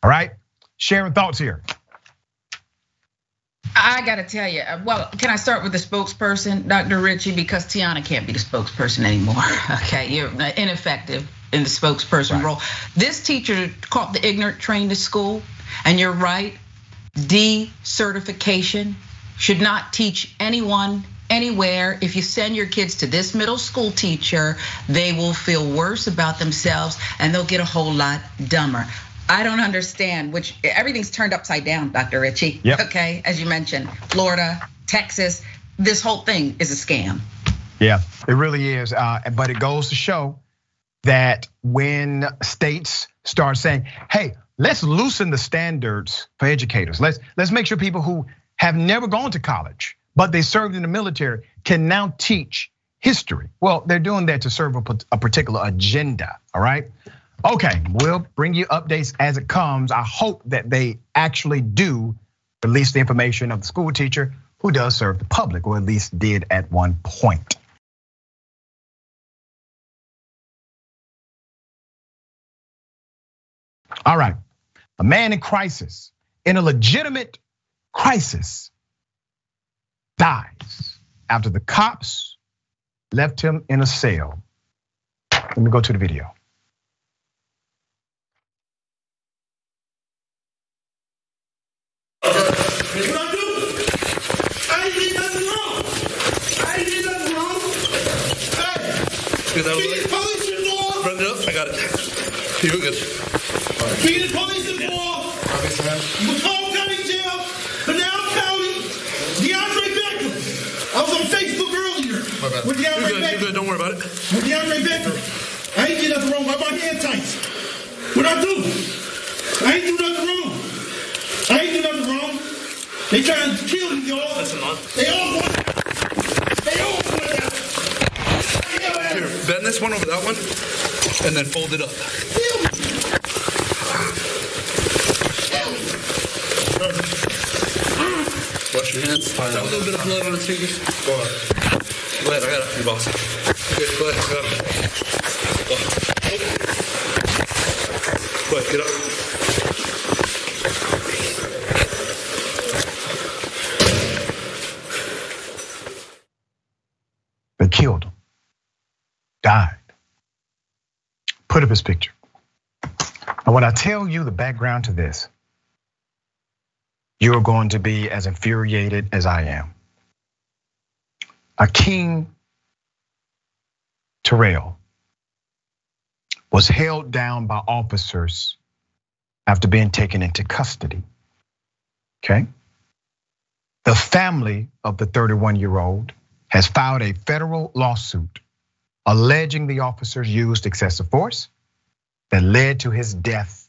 All right, Sharon thoughts here. I gotta tell you, uh, well, can I start with the spokesperson, Dr. Richey, because Tiana can't be the spokesperson anymore. Okay, you're ineffective in the spokesperson right. role. This teacher caught the ignorant train to school, and you're right. Decertification should not teach anyone anywhere. If you send your kids to this middle school teacher, they will feel worse about themselves and they'll get a whole lot dumber. I don't understand, which everything's turned upside down, Dr. Richey. Yep. Okay, as you mentioned, Florida, Texas, this whole thing is a scam. Yeah, it really is. Uh, but it goes to show that when states start saying, hey, let's loosen the standards for educators. Let's let's make sure people who have never gone to college, but they served in the military, can now teach history. Well, they're doing that to serve a particular agenda, all right? Okay, we'll bring you updates as it comes. I hope that they actually do release the information of the school teacher who does serve the public, or at least did at one point. All right, a man in crisis, in a legitimate crisis, dies after the cops left him in a cell. Let me go to the video. What I do? I did nothing wrong. I did nothing wrong. Hey, be the police involved. Run it up. I got it. You good. Be the police involved. Macomb County Jail, Pinal County, DeAndre Becker. I was on Facebook earlier. My bad. With DeAndre you good. Becker. You good. Don't worry about it. With DeAndre Becker. I ain't did nothing wrong. Why my hand tights? What I do? I ain't do nothing wrong. I ain't do nothing wrong. They trying to kill you, y'all. Listen, man. They all want. They all want that. Here, bend this one over that one, and then fold it up. Wash your hands. Got a little bit of blood on his fingers. Go ahead. Go ahead. I got it. You boss. Good, get up. They killed him, died. Put up his picture. And when I tell you the background to this, you're going to be as infuriated as I am. Akeem Terrell was held down by officers after being taken into custody. Okay? The family of the 31 year old has filed a federal lawsuit alleging the officers used excessive force that led to his death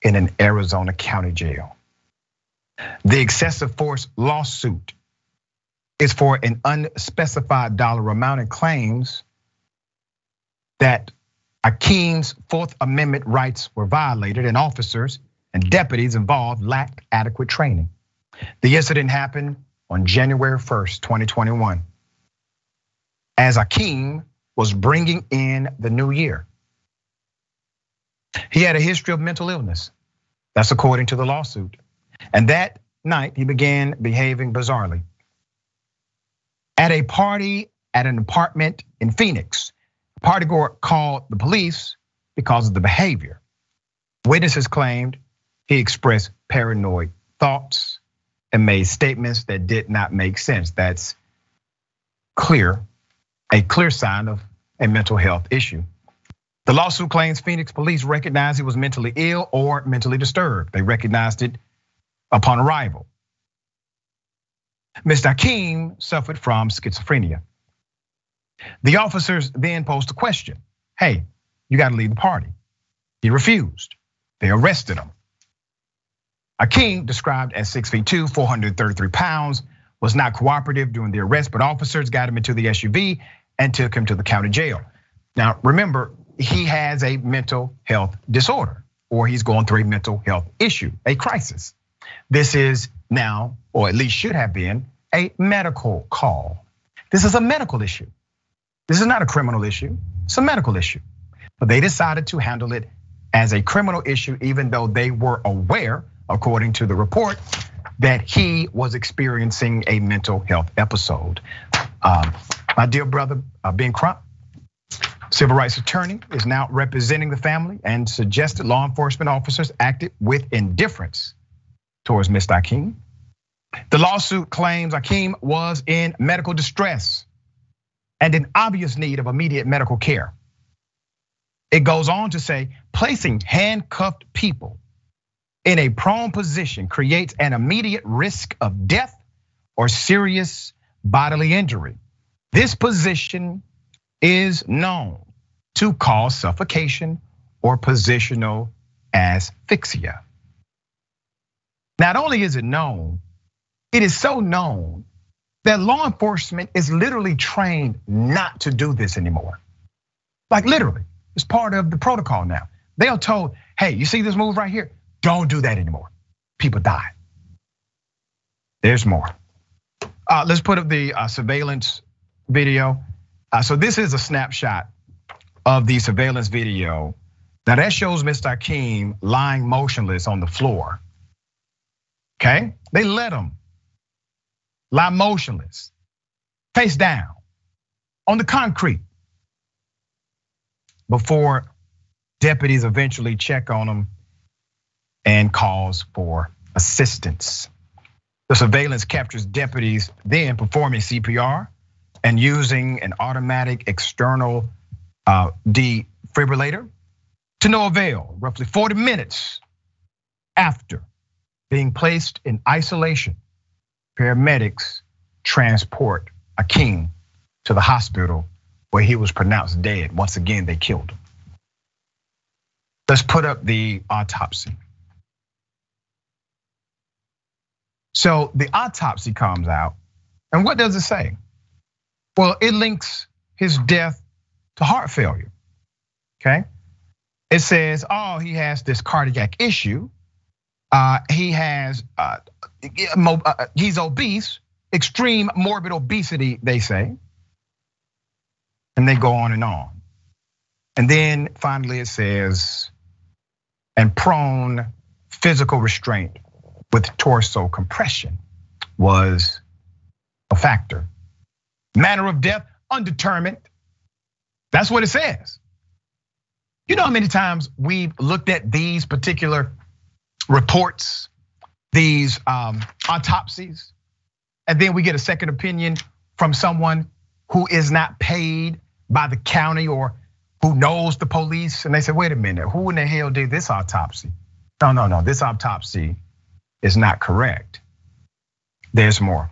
in an Arizona county jail. The excessive force lawsuit is for an unspecified dollar amount and claims that Akeem's Fourth Amendment rights were violated and officers and deputies involved lacked adequate training. The incident happened on January 1st, 2021, as Akeem was bringing in the new year. He had a history of mental illness. That's according to the lawsuit. And that night, he began behaving bizarrely. At a party at an apartment in Phoenix, the partygoer called the police because of the behavior. Witnesses claimed he expressed paranoid thoughts and made statements that did not make sense. That's clear, a clear sign of a mental health issue. The lawsuit claims Phoenix police recognized he was mentally ill or mentally disturbed. They recognized it upon arrival. Mr. Akeem suffered from schizophrenia. The officers then posed a question Hey, you got to leave the party. He refused. They arrested him. Akeem, described as six feet two, 433 pounds, was not cooperative during the arrest, but officers got him into the SUV and took him to the county jail. Now, remember, he has a mental health disorder or he's going through a mental health issue, a crisis. This is now, or at least should have been, a medical call. This is a medical issue. This is not a criminal issue, it's a medical issue. But they decided to handle it as a criminal issue, even though they were aware, according to the report, that he was experiencing a mental health episode. Um, my dear brother, uh, Ben Crump, civil rights attorney, is now representing the family and suggested law enforcement officers acted with indifference towards Mr. Akeem. The lawsuit claims Akeem was in medical distress and in obvious need of immediate medical care. It goes on to say placing handcuffed people in a prone position creates an immediate risk of death or serious bodily injury. This position is known to cause suffocation or positional asphyxia. Not only is it known, it is so known that law enforcement is literally trained not to do this anymore. Like literally, it's part of the protocol now. They are told, hey, you see this move right here? Don't do that anymore. People die. There's more. Uh, let's put up the uh, surveillance video. Uh, so this is a snapshot of the surveillance video. Now that shows Mr. Akeem lying motionless on the floor. Okay, they let him lie motionless, face down on the concrete before deputies eventually check on him and calls for assistance. The surveillance captures deputies then performing CPR and using an automatic external uh, defibrillator to no avail. Roughly 40 minutes after being placed in isolation, paramedics transport Akeem to the hospital where he was pronounced dead. Once again, they killed him. Let's put up the autopsy. So the autopsy comes out, and what does it say? Well, it links his death to heart failure. Okay. It says, oh, he has this cardiac issue. Uh, he has, uh, uh, he's obese, extreme morbid obesity, they say. And they go on and on. And then finally it says, and prone physical restraint with torso compression was a factor. Manner of death, undetermined. That's what it says. You know how many times we've looked at these particular reports, these um, autopsies, and then we get a second opinion from someone who is not paid by the county or who knows the police, and they say, wait a minute, who in the hell did this autopsy? No, no, no, this autopsy is not correct. There's more.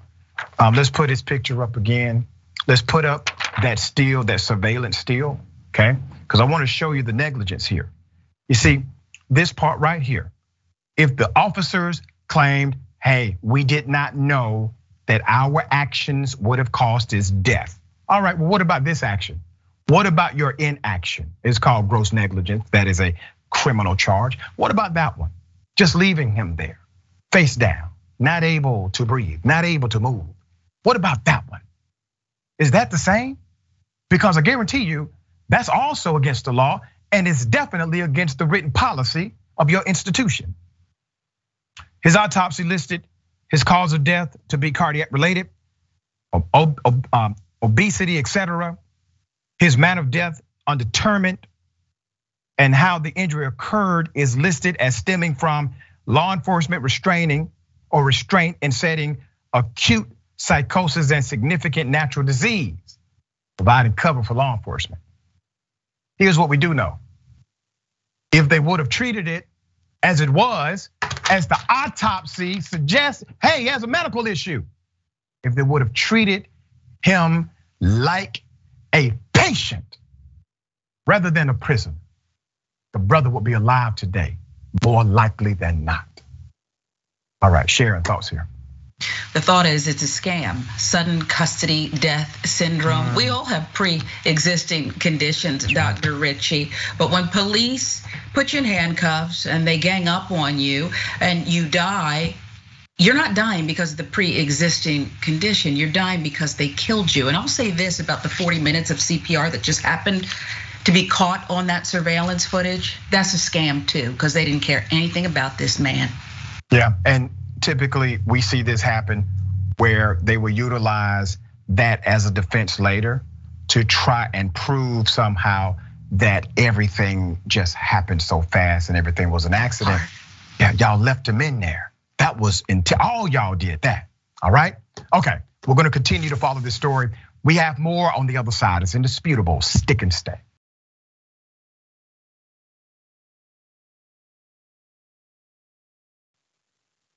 Um, let's put his picture up again. Let's put up that still, that surveillance still, okay? Because I want to show you the negligence here. You see, this part right here. If the officers claimed, hey, we did not know that our actions would have caused his death. All right, well, what about this action? What about your inaction? It's called gross negligence. That is a criminal charge. What about that one? Just leaving him there, face down, not able to breathe, not able to move. What about that one? Is that the same? Because I guarantee you, that's also against the law and it's definitely against the written policy of your institution. His autopsy listed his cause of death to be cardiac related, um, obesity, etc. His manner of death undetermined, and how the injury occurred is listed as stemming from law enforcement restraining or restraint in setting acute psychosis and significant natural disease, providing cover for law enforcement. Here's what we do know. If they would have treated it as it was, as the autopsy suggests, hey, he has a medical issue. If they would have treated him like a patient rather than a prisoner, the brother would be alive today, more likely than not. All right, Sharon, thoughts here. The thought is it's a scam, sudden custody death syndrome. We all have pre existing conditions, Dr. Richey. But when police put you in handcuffs and they gang up on you and you die, you're not dying because of the pre-existing condition. You're dying because they killed you. And I'll say this about the 40 minutes of CPR that just happened to be caught on that surveillance footage. That's a scam too, because they didn't care anything about this man. Yeah, and typically we see this happen where they will utilize that as a defense later to try and prove somehow that everything just happened so fast and everything was an accident. Yeah, y'all left him in there. That was until all y'all did that. All right. Okay. We're going to continue to follow this story. We have more on the other side. It's indisputable. Stick and stay.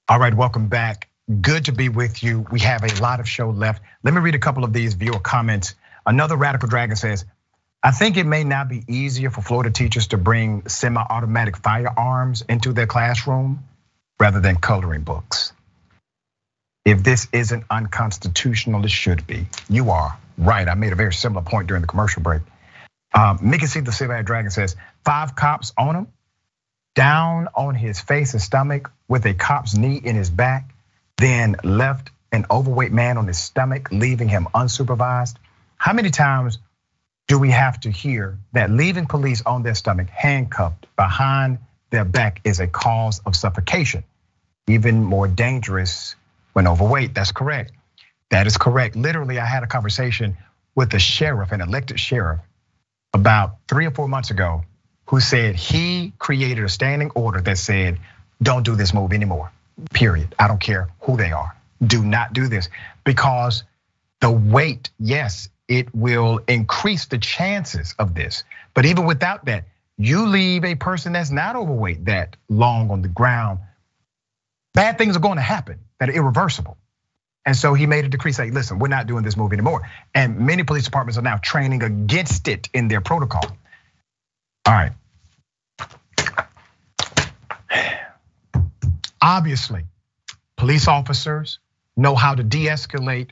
All right, welcome back. Good to be with you. We have a lot of show left. Let me read a couple of these viewer comments. Another Radical Dragon says, I think it may now be easier for Florida teachers to bring semi automatic firearms into their classroom rather than coloring books. If this isn't unconstitutional, it should be. You are right. I made a very similar point during the commercial break. Um, Mickey C. the Silver Dragon says five cops on him, down on his face and stomach with a cop's knee in his back, then left an overweight man on his stomach, leaving him unsupervised. How many times do we have to hear that leaving police on their stomach, handcuffed behind their back, is a cause of suffocation? even more dangerous when overweight. That's correct. That is correct. Literally, I had a conversation with a sheriff, an elected sheriff, about three or four months ago, who said he created a standing order that said, don't do this move anymore, period. I don't care who they are. Do not do this because the weight, yes, it will increase the chances of this. But even without that, you leave a person that's not overweight that long on the ground Bad things are going to happen that are irreversible. And so he made a decree saying, listen, we're not doing this move anymore. And many police departments are now training against it in their protocol. All right. Obviously, police officers know how to de escalate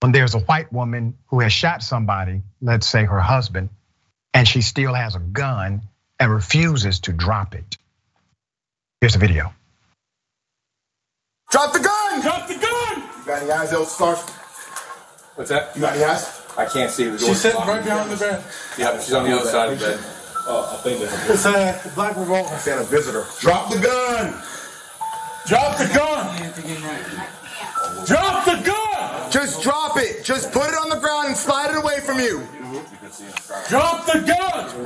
when there's a white woman who has shot somebody, let's say her husband, and she still has a gun and refuses to drop it. Here's the video. Drop the gun! Drop the gun! You got any eyes, El Stars? What's that? You got any eyes? I can't see the door. She's sitting right behind the bed. Yeah, she's on the other side of the bed. Oh, I think that's It's a black revolver. Saying a visitor. Drop the gun! Drop the gun! Drop the gun! Just drop it. Just put it on the ground and slide it away from you. Drop the gun!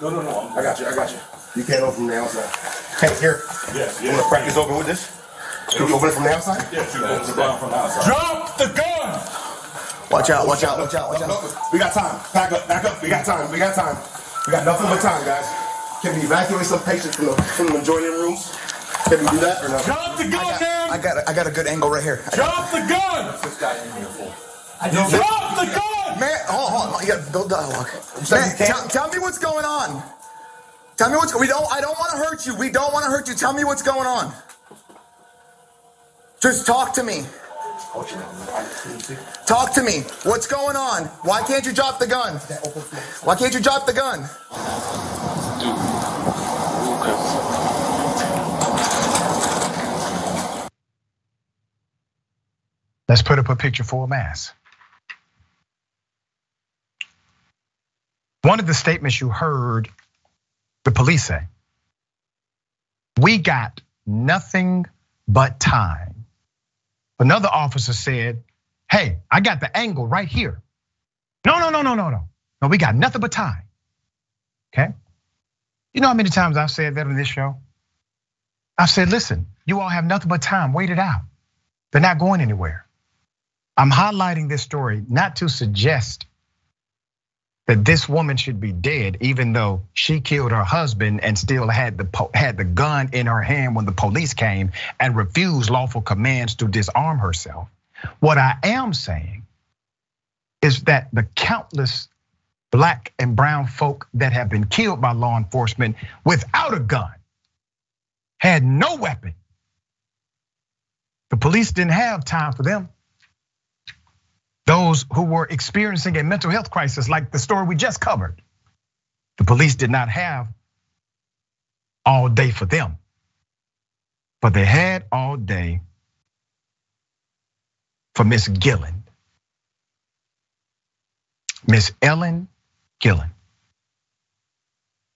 No, no, no. I got you. I got you. You can't open from the outside. Hey, here. Yes, You want to practice open with this? Can you open it from the outside? Yes, you open it down from the outside. Drop the gun! Watch out, watch out, watch out, watch out. We got time. Back up, back up. We got time. We got time. We got nothing but time, guys. Can we evacuate some patients from the from the adjoining rooms? Can we do that or no? Drop the gun, man! I got a, I got a good angle right here. Drop the gun! Drop the gun! Man, hold on, hold on. You gotta build dialogue. Man, tell, tell me what's going on. Tell me what's we don't I don't want to hurt you. We don't want to hurt you. Tell me what's going on. Just talk to me. Talk to me. What's going on? Why can't you drop the gun? Why can't you drop the gun? Let's put up a picture for a mass. One of the statements you heard the police say, we got nothing but time. Another officer said, hey, I got the angle right here. No, no, no, no, no, no. No, we got nothing but time. Okay? You know how many times I've said that on this show? I've said, listen, you all have nothing but time. Wait it out. They're not going anywhere. I'm highlighting this story not to suggest that this woman should be dead, even though she killed her husband and still had the had the gun in her hand when the police came and refused lawful commands to disarm herself. What I am saying is that the countless black and brown folk that have been killed by law enforcement without a gun had no weapon. The police didn't have time for them those who were experiencing a mental health crisis, like the story we just covered. The police did not have all day for them, but they had all day for Miss Gilland, Miss Ellen Gilland.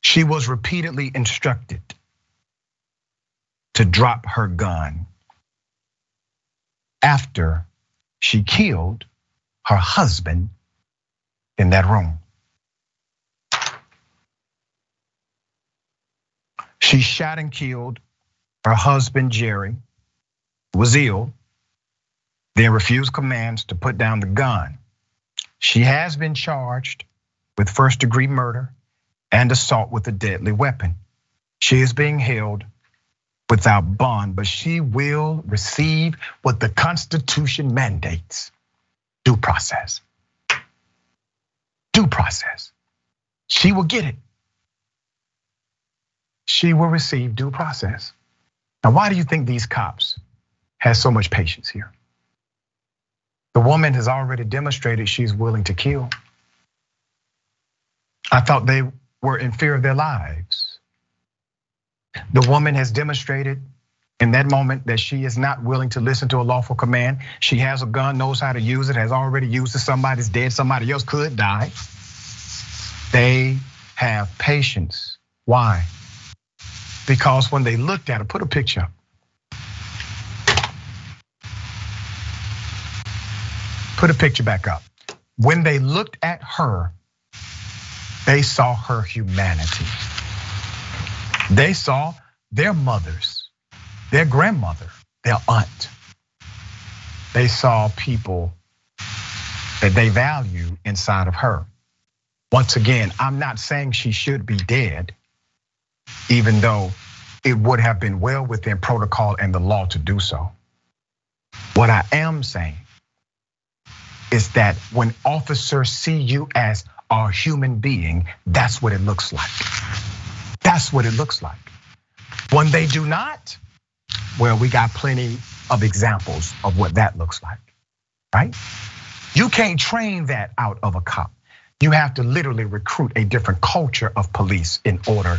She was repeatedly instructed to drop her gun after she killed her husband in that room. She shot and killed her husband, Jerry, was ill, then refused commands to put down the gun. She has been charged with first degree murder and assault with a deadly weapon. She is being held without bond, but she will receive what the Constitution mandates due process. Due process. She will get it. She will receive due process. Now, why do you think these cops have so much patience here? The woman has already demonstrated she's willing to kill. I thought they were in fear of their lives. The woman has demonstrated in that moment that she is not willing to listen to a lawful command. She has a gun, knows how to use it, has already used it. Somebody's dead, somebody else could die. They have patience. Why? Because when they looked at her, put a picture up. Put a picture back up. When they looked at her, they saw her humanity. They saw their mothers, their grandmother, their aunt. They saw people that they value inside of her. Once again, I'm not saying she should be dead, even though it would have been well within protocol and the law to do so. What I am saying is that when officers see you as a human being, that's what it looks like. That's what it looks like. When they do not, well, we got plenty of examples of what that looks like, right? You can't train that out of a cop. You have to literally recruit a different culture of police in order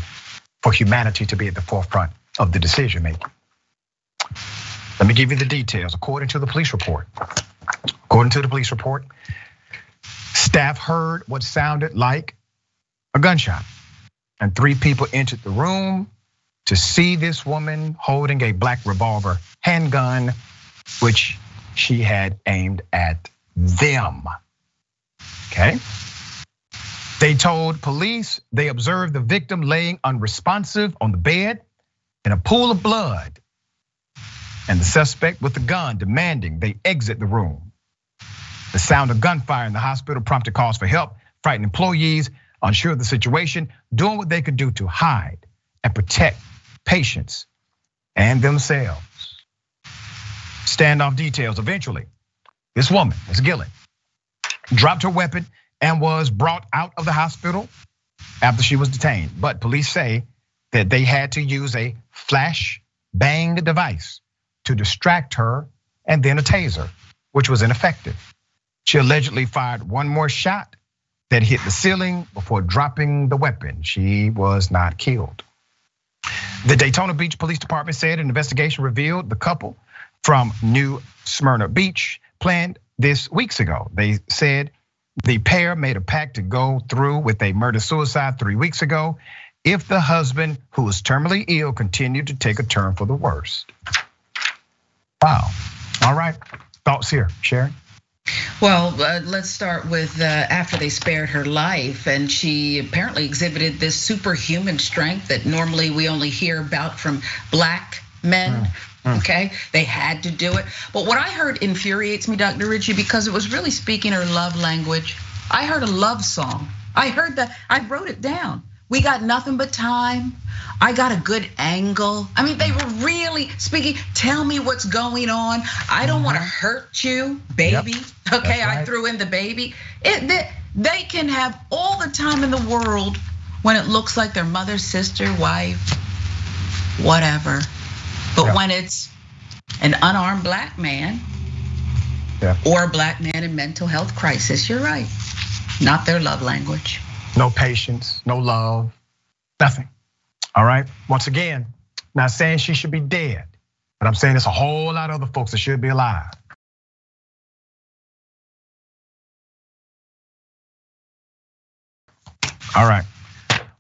for humanity to be at the forefront of the decision making. Let me give you the details. According to the police report, according to the police report, staff heard what sounded like a gunshot, and three people entered the room to see this woman holding a black revolver handgun, which she had aimed at them. Okay. They told police they observed the victim laying unresponsive on the bed in a pool of blood. And the suspect with the gun demanding they exit the room. The sound of gunfire in the hospital prompted calls for help, frightened employees, unsure of the situation, doing what they could do to hide and protect patients and themselves. Standoff details eventually. This woman, Ms. Gilland, dropped her weapon and was brought out of the hospital after she was detained. But police say that they had to use a flash bang device to distract her and then a taser, which was ineffective. She allegedly fired one more shot that hit the ceiling before dropping the weapon. She was not killed. The Daytona Beach Police Department said an investigation revealed the couple from New Smyrna Beach planned this weeks ago. They said the pair made a pact to go through with a murder suicide three weeks ago if the husband, who was terminally ill, continued to take a turn for the worst. Wow. All right. Thoughts here, Sharon? Well, uh, let's start with uh, after they spared her life, and she apparently exhibited this superhuman strength that normally we only hear about from black men. Mm. Okay, they had to do it. But what I heard infuriates me, Dr. Richey, because it was really speaking her love language. I heard a love song. I heard that, I wrote it down. We got nothing but time. I got a good angle. I mean, they were really speaking. Tell me what's going on. I don't want to mm-hmm. hurt you, baby. Yep. Okay, right. I threw in the baby. It, they, they can have all the time in the world when it looks like their mother, sister, wife, whatever. But yeah. when it's an unarmed black man yeah. or a black man in mental health crisis, you're right. Not their love language. No patience, no love, nothing. All right. Once again, not saying she should be dead, but I'm saying there's a whole lot of other folks that should be alive. All right.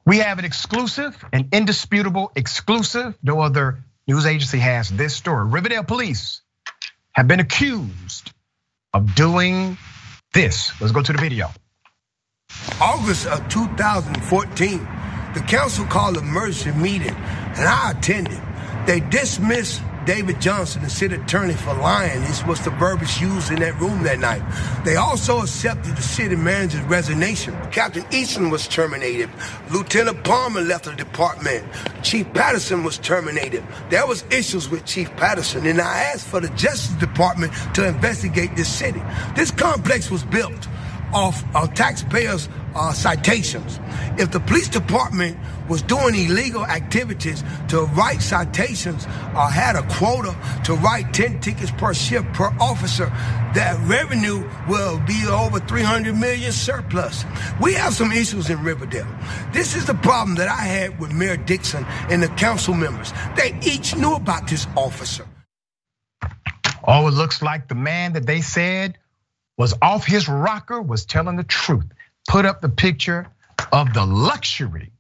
We have an exclusive, an indisputable exclusive. No other news agency has this story. Riverdale police have been accused of doing this. Let's go to the video. August of 2014, the council called emergency meeting and I attended. They dismissed David Johnson, the city attorney for lying. This was the verbiage used in that room that night. They also accepted the city manager's resignation. Captain Easton was terminated. Lieutenant Palmer left the department. Chief Patterson was terminated. There was issues with Chief Patterson, and I asked for the Justice Department to investigate this city. This complex was built off of taxpayers' uh, citations. If the police department was doing illegal activities to write citations or had a quota to write 10 tickets per shift per officer, that revenue will be over 300 million surplus. We have some issues in Riverdale. This is the problem that I had with Mayor Dixon and the council members. They each knew about this officer. Oh, it looks like the man that they said was off his rocker was telling the truth. Put up the picture of the luxury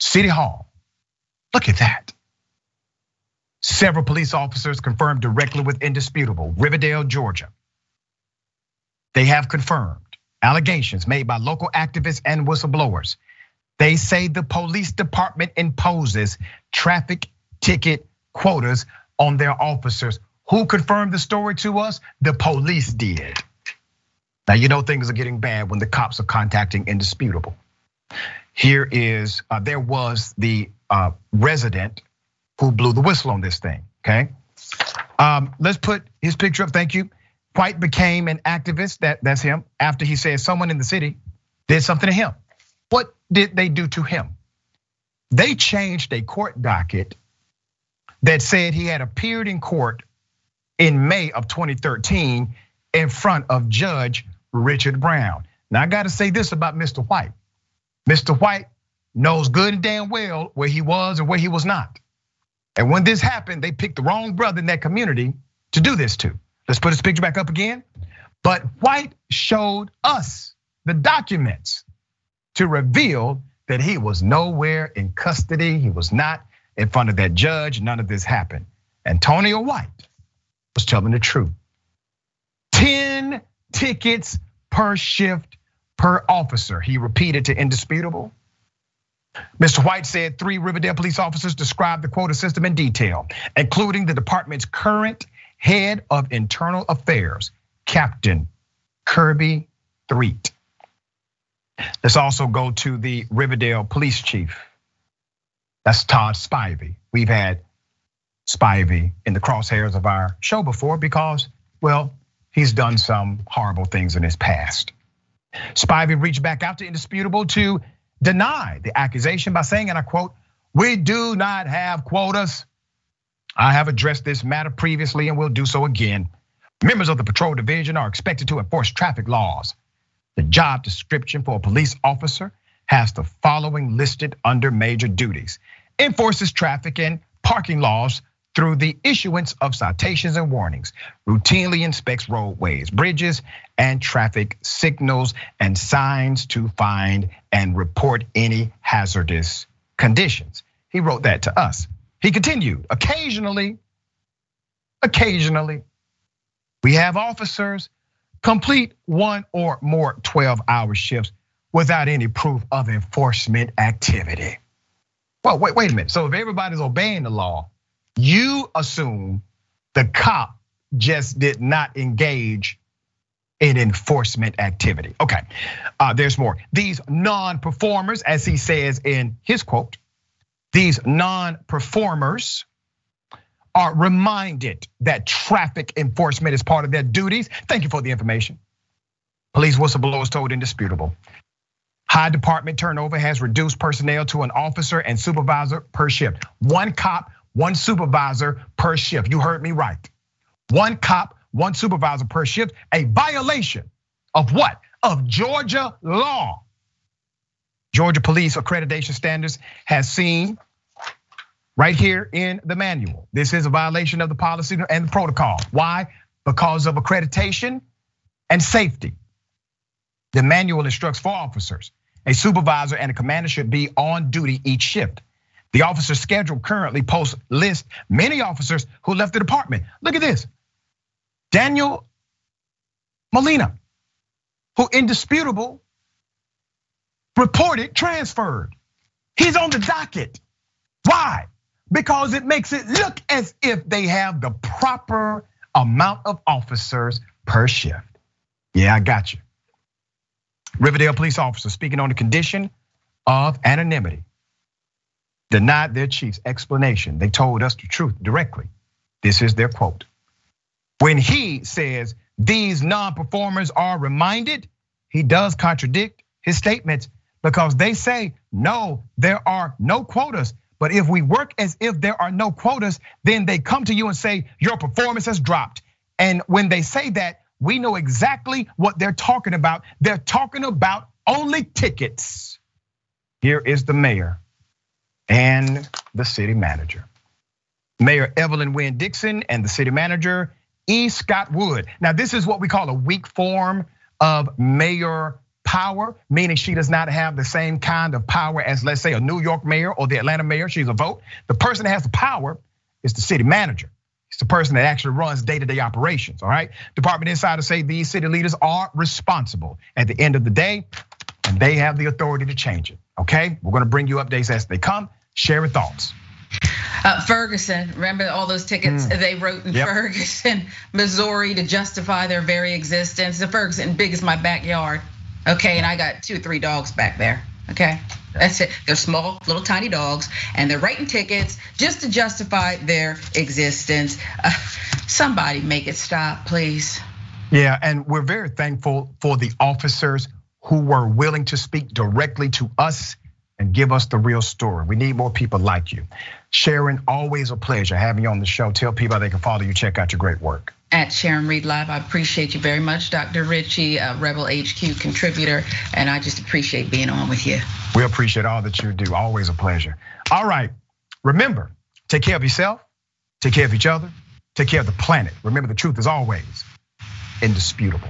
City Hall. Look at that. Several police officers confirmed directly with Indisputable, Riverdale, Georgia. They have confirmed allegations made by local activists and whistleblowers. They say the police department imposes traffic ticket quotas on their officers who confirmed the story to us? The police did. Now, you know things are getting bad when the cops are contacting indisputable. Here is, uh, there was the uh, resident who blew the whistle on this thing, okay? Um, let's put his picture up, thank you. White became an activist, that, that's him, after he said someone in the city did something to him. What did they do to him? They changed a court docket that said he had appeared in court in May of 2013 in front of Judge Richard Brown. Now I got to say this about Mr. White. Mr. White knows good and damn well where he was and where he was not. And when this happened, they picked the wrong brother in that community to do this to. Let's put his picture back up again. But White showed us the documents to reveal that he was nowhere in custody. He was not in front of that judge. None of this happened. Antonio White was telling the truth. 10 tickets per shift per officer. He repeated to Indisputable. Mr. White said three Riverdale police officers described the quota system in detail, including the department's current head of internal affairs, Captain Kirby Threet. Let's also go to the Riverdale police chief. That's Todd Spivey. We've had Spivey in the crosshairs of our show before because, well, he's done some horrible things in his past. Spivey reached back out to Indisputable to deny the accusation by saying, and I quote, we do not have quotas. I have addressed this matter previously and will do so again. Members of the patrol division are expected to enforce traffic laws. The job description for a police officer has the following listed under major duties. Enforces traffic and parking laws through the issuance of citations and warnings, routinely inspects roadways, bridges, and traffic signals and signs to find and report any hazardous conditions. He wrote that to us. He continued, occasionally, occasionally, we have officers complete one or more 12 hour shifts without any proof of enforcement activity. Well, wait, wait a minute. So if everybody's obeying the law, you assume the cop just did not engage in enforcement activity. Okay, uh, there's more. These non performers, as he says in his quote, these non performers are reminded that traffic enforcement is part of their duties. Thank you for the information. Police whistleblowers told indisputable. High department turnover has reduced personnel to an officer and supervisor per shift. One cop, one supervisor per shift. You heard me right. One cop, one supervisor per shift, a violation of what? Of Georgia law. Georgia Police Accreditation Standards has seen right here in the manual. This is a violation of the policy and the protocol. Why? Because of accreditation and safety. The manual instructs four officers. A supervisor and a commander should be on duty each shift. The officer schedule currently posts list many officers who left the department. Look at this. Daniel Molina, who indisputable reported transferred. He's on the docket. Why? Because it makes it look as if they have the proper amount of officers per shift. Yeah, I got you. Riverdale police officer speaking on the condition of anonymity denied their chief's explanation. They told us the truth directly. This is their quote. When he says these non performers are reminded, he does contradict his statements because they say, no, there are no quotas. But if we work as if there are no quotas, then they come to you and say, your performance has dropped. And when they say that, we know exactly what they're talking about. They're talking about only tickets. Here is the mayor and the city manager. Mayor Evelyn Wynn Dixon and the city manager, E. Scott Wood. Now, this is what we call a weak form of mayor power, meaning she does not have the same kind of power as, let's say, a New York mayor or the Atlanta mayor. She's a vote. The person that has the power is the city manager. It's the person that actually runs day-to-day operations. All right. Department insiders say these city leaders are responsible at the end of the day, and they have the authority to change it. Okay. We're going to bring you updates as they come. Share your thoughts. Uh, Ferguson, remember all those tickets mm. they wrote in yep. Ferguson, Missouri to justify their very existence. The Ferguson, big as my backyard. Okay, and I got two or three dogs back there. Okay, that's it. They're small, little tiny dogs, and they're writing tickets just to justify their existence. Uh, somebody make it stop, please. Yeah, and we're very thankful for the officers who were willing to speak directly to us and give us the real story. We need more people like you. Sharon, always a pleasure having you on the show. Tell people how they can follow you, check out your great work. At Sharon Reed Live, I appreciate you very much, Dr. Richey, uh, Rebel HQ contributor, and I just appreciate being on with you. We appreciate all that you do. Always a pleasure. All right, remember, take care of yourself, take care of each other, take care of the planet. Remember, the truth is always indisputable.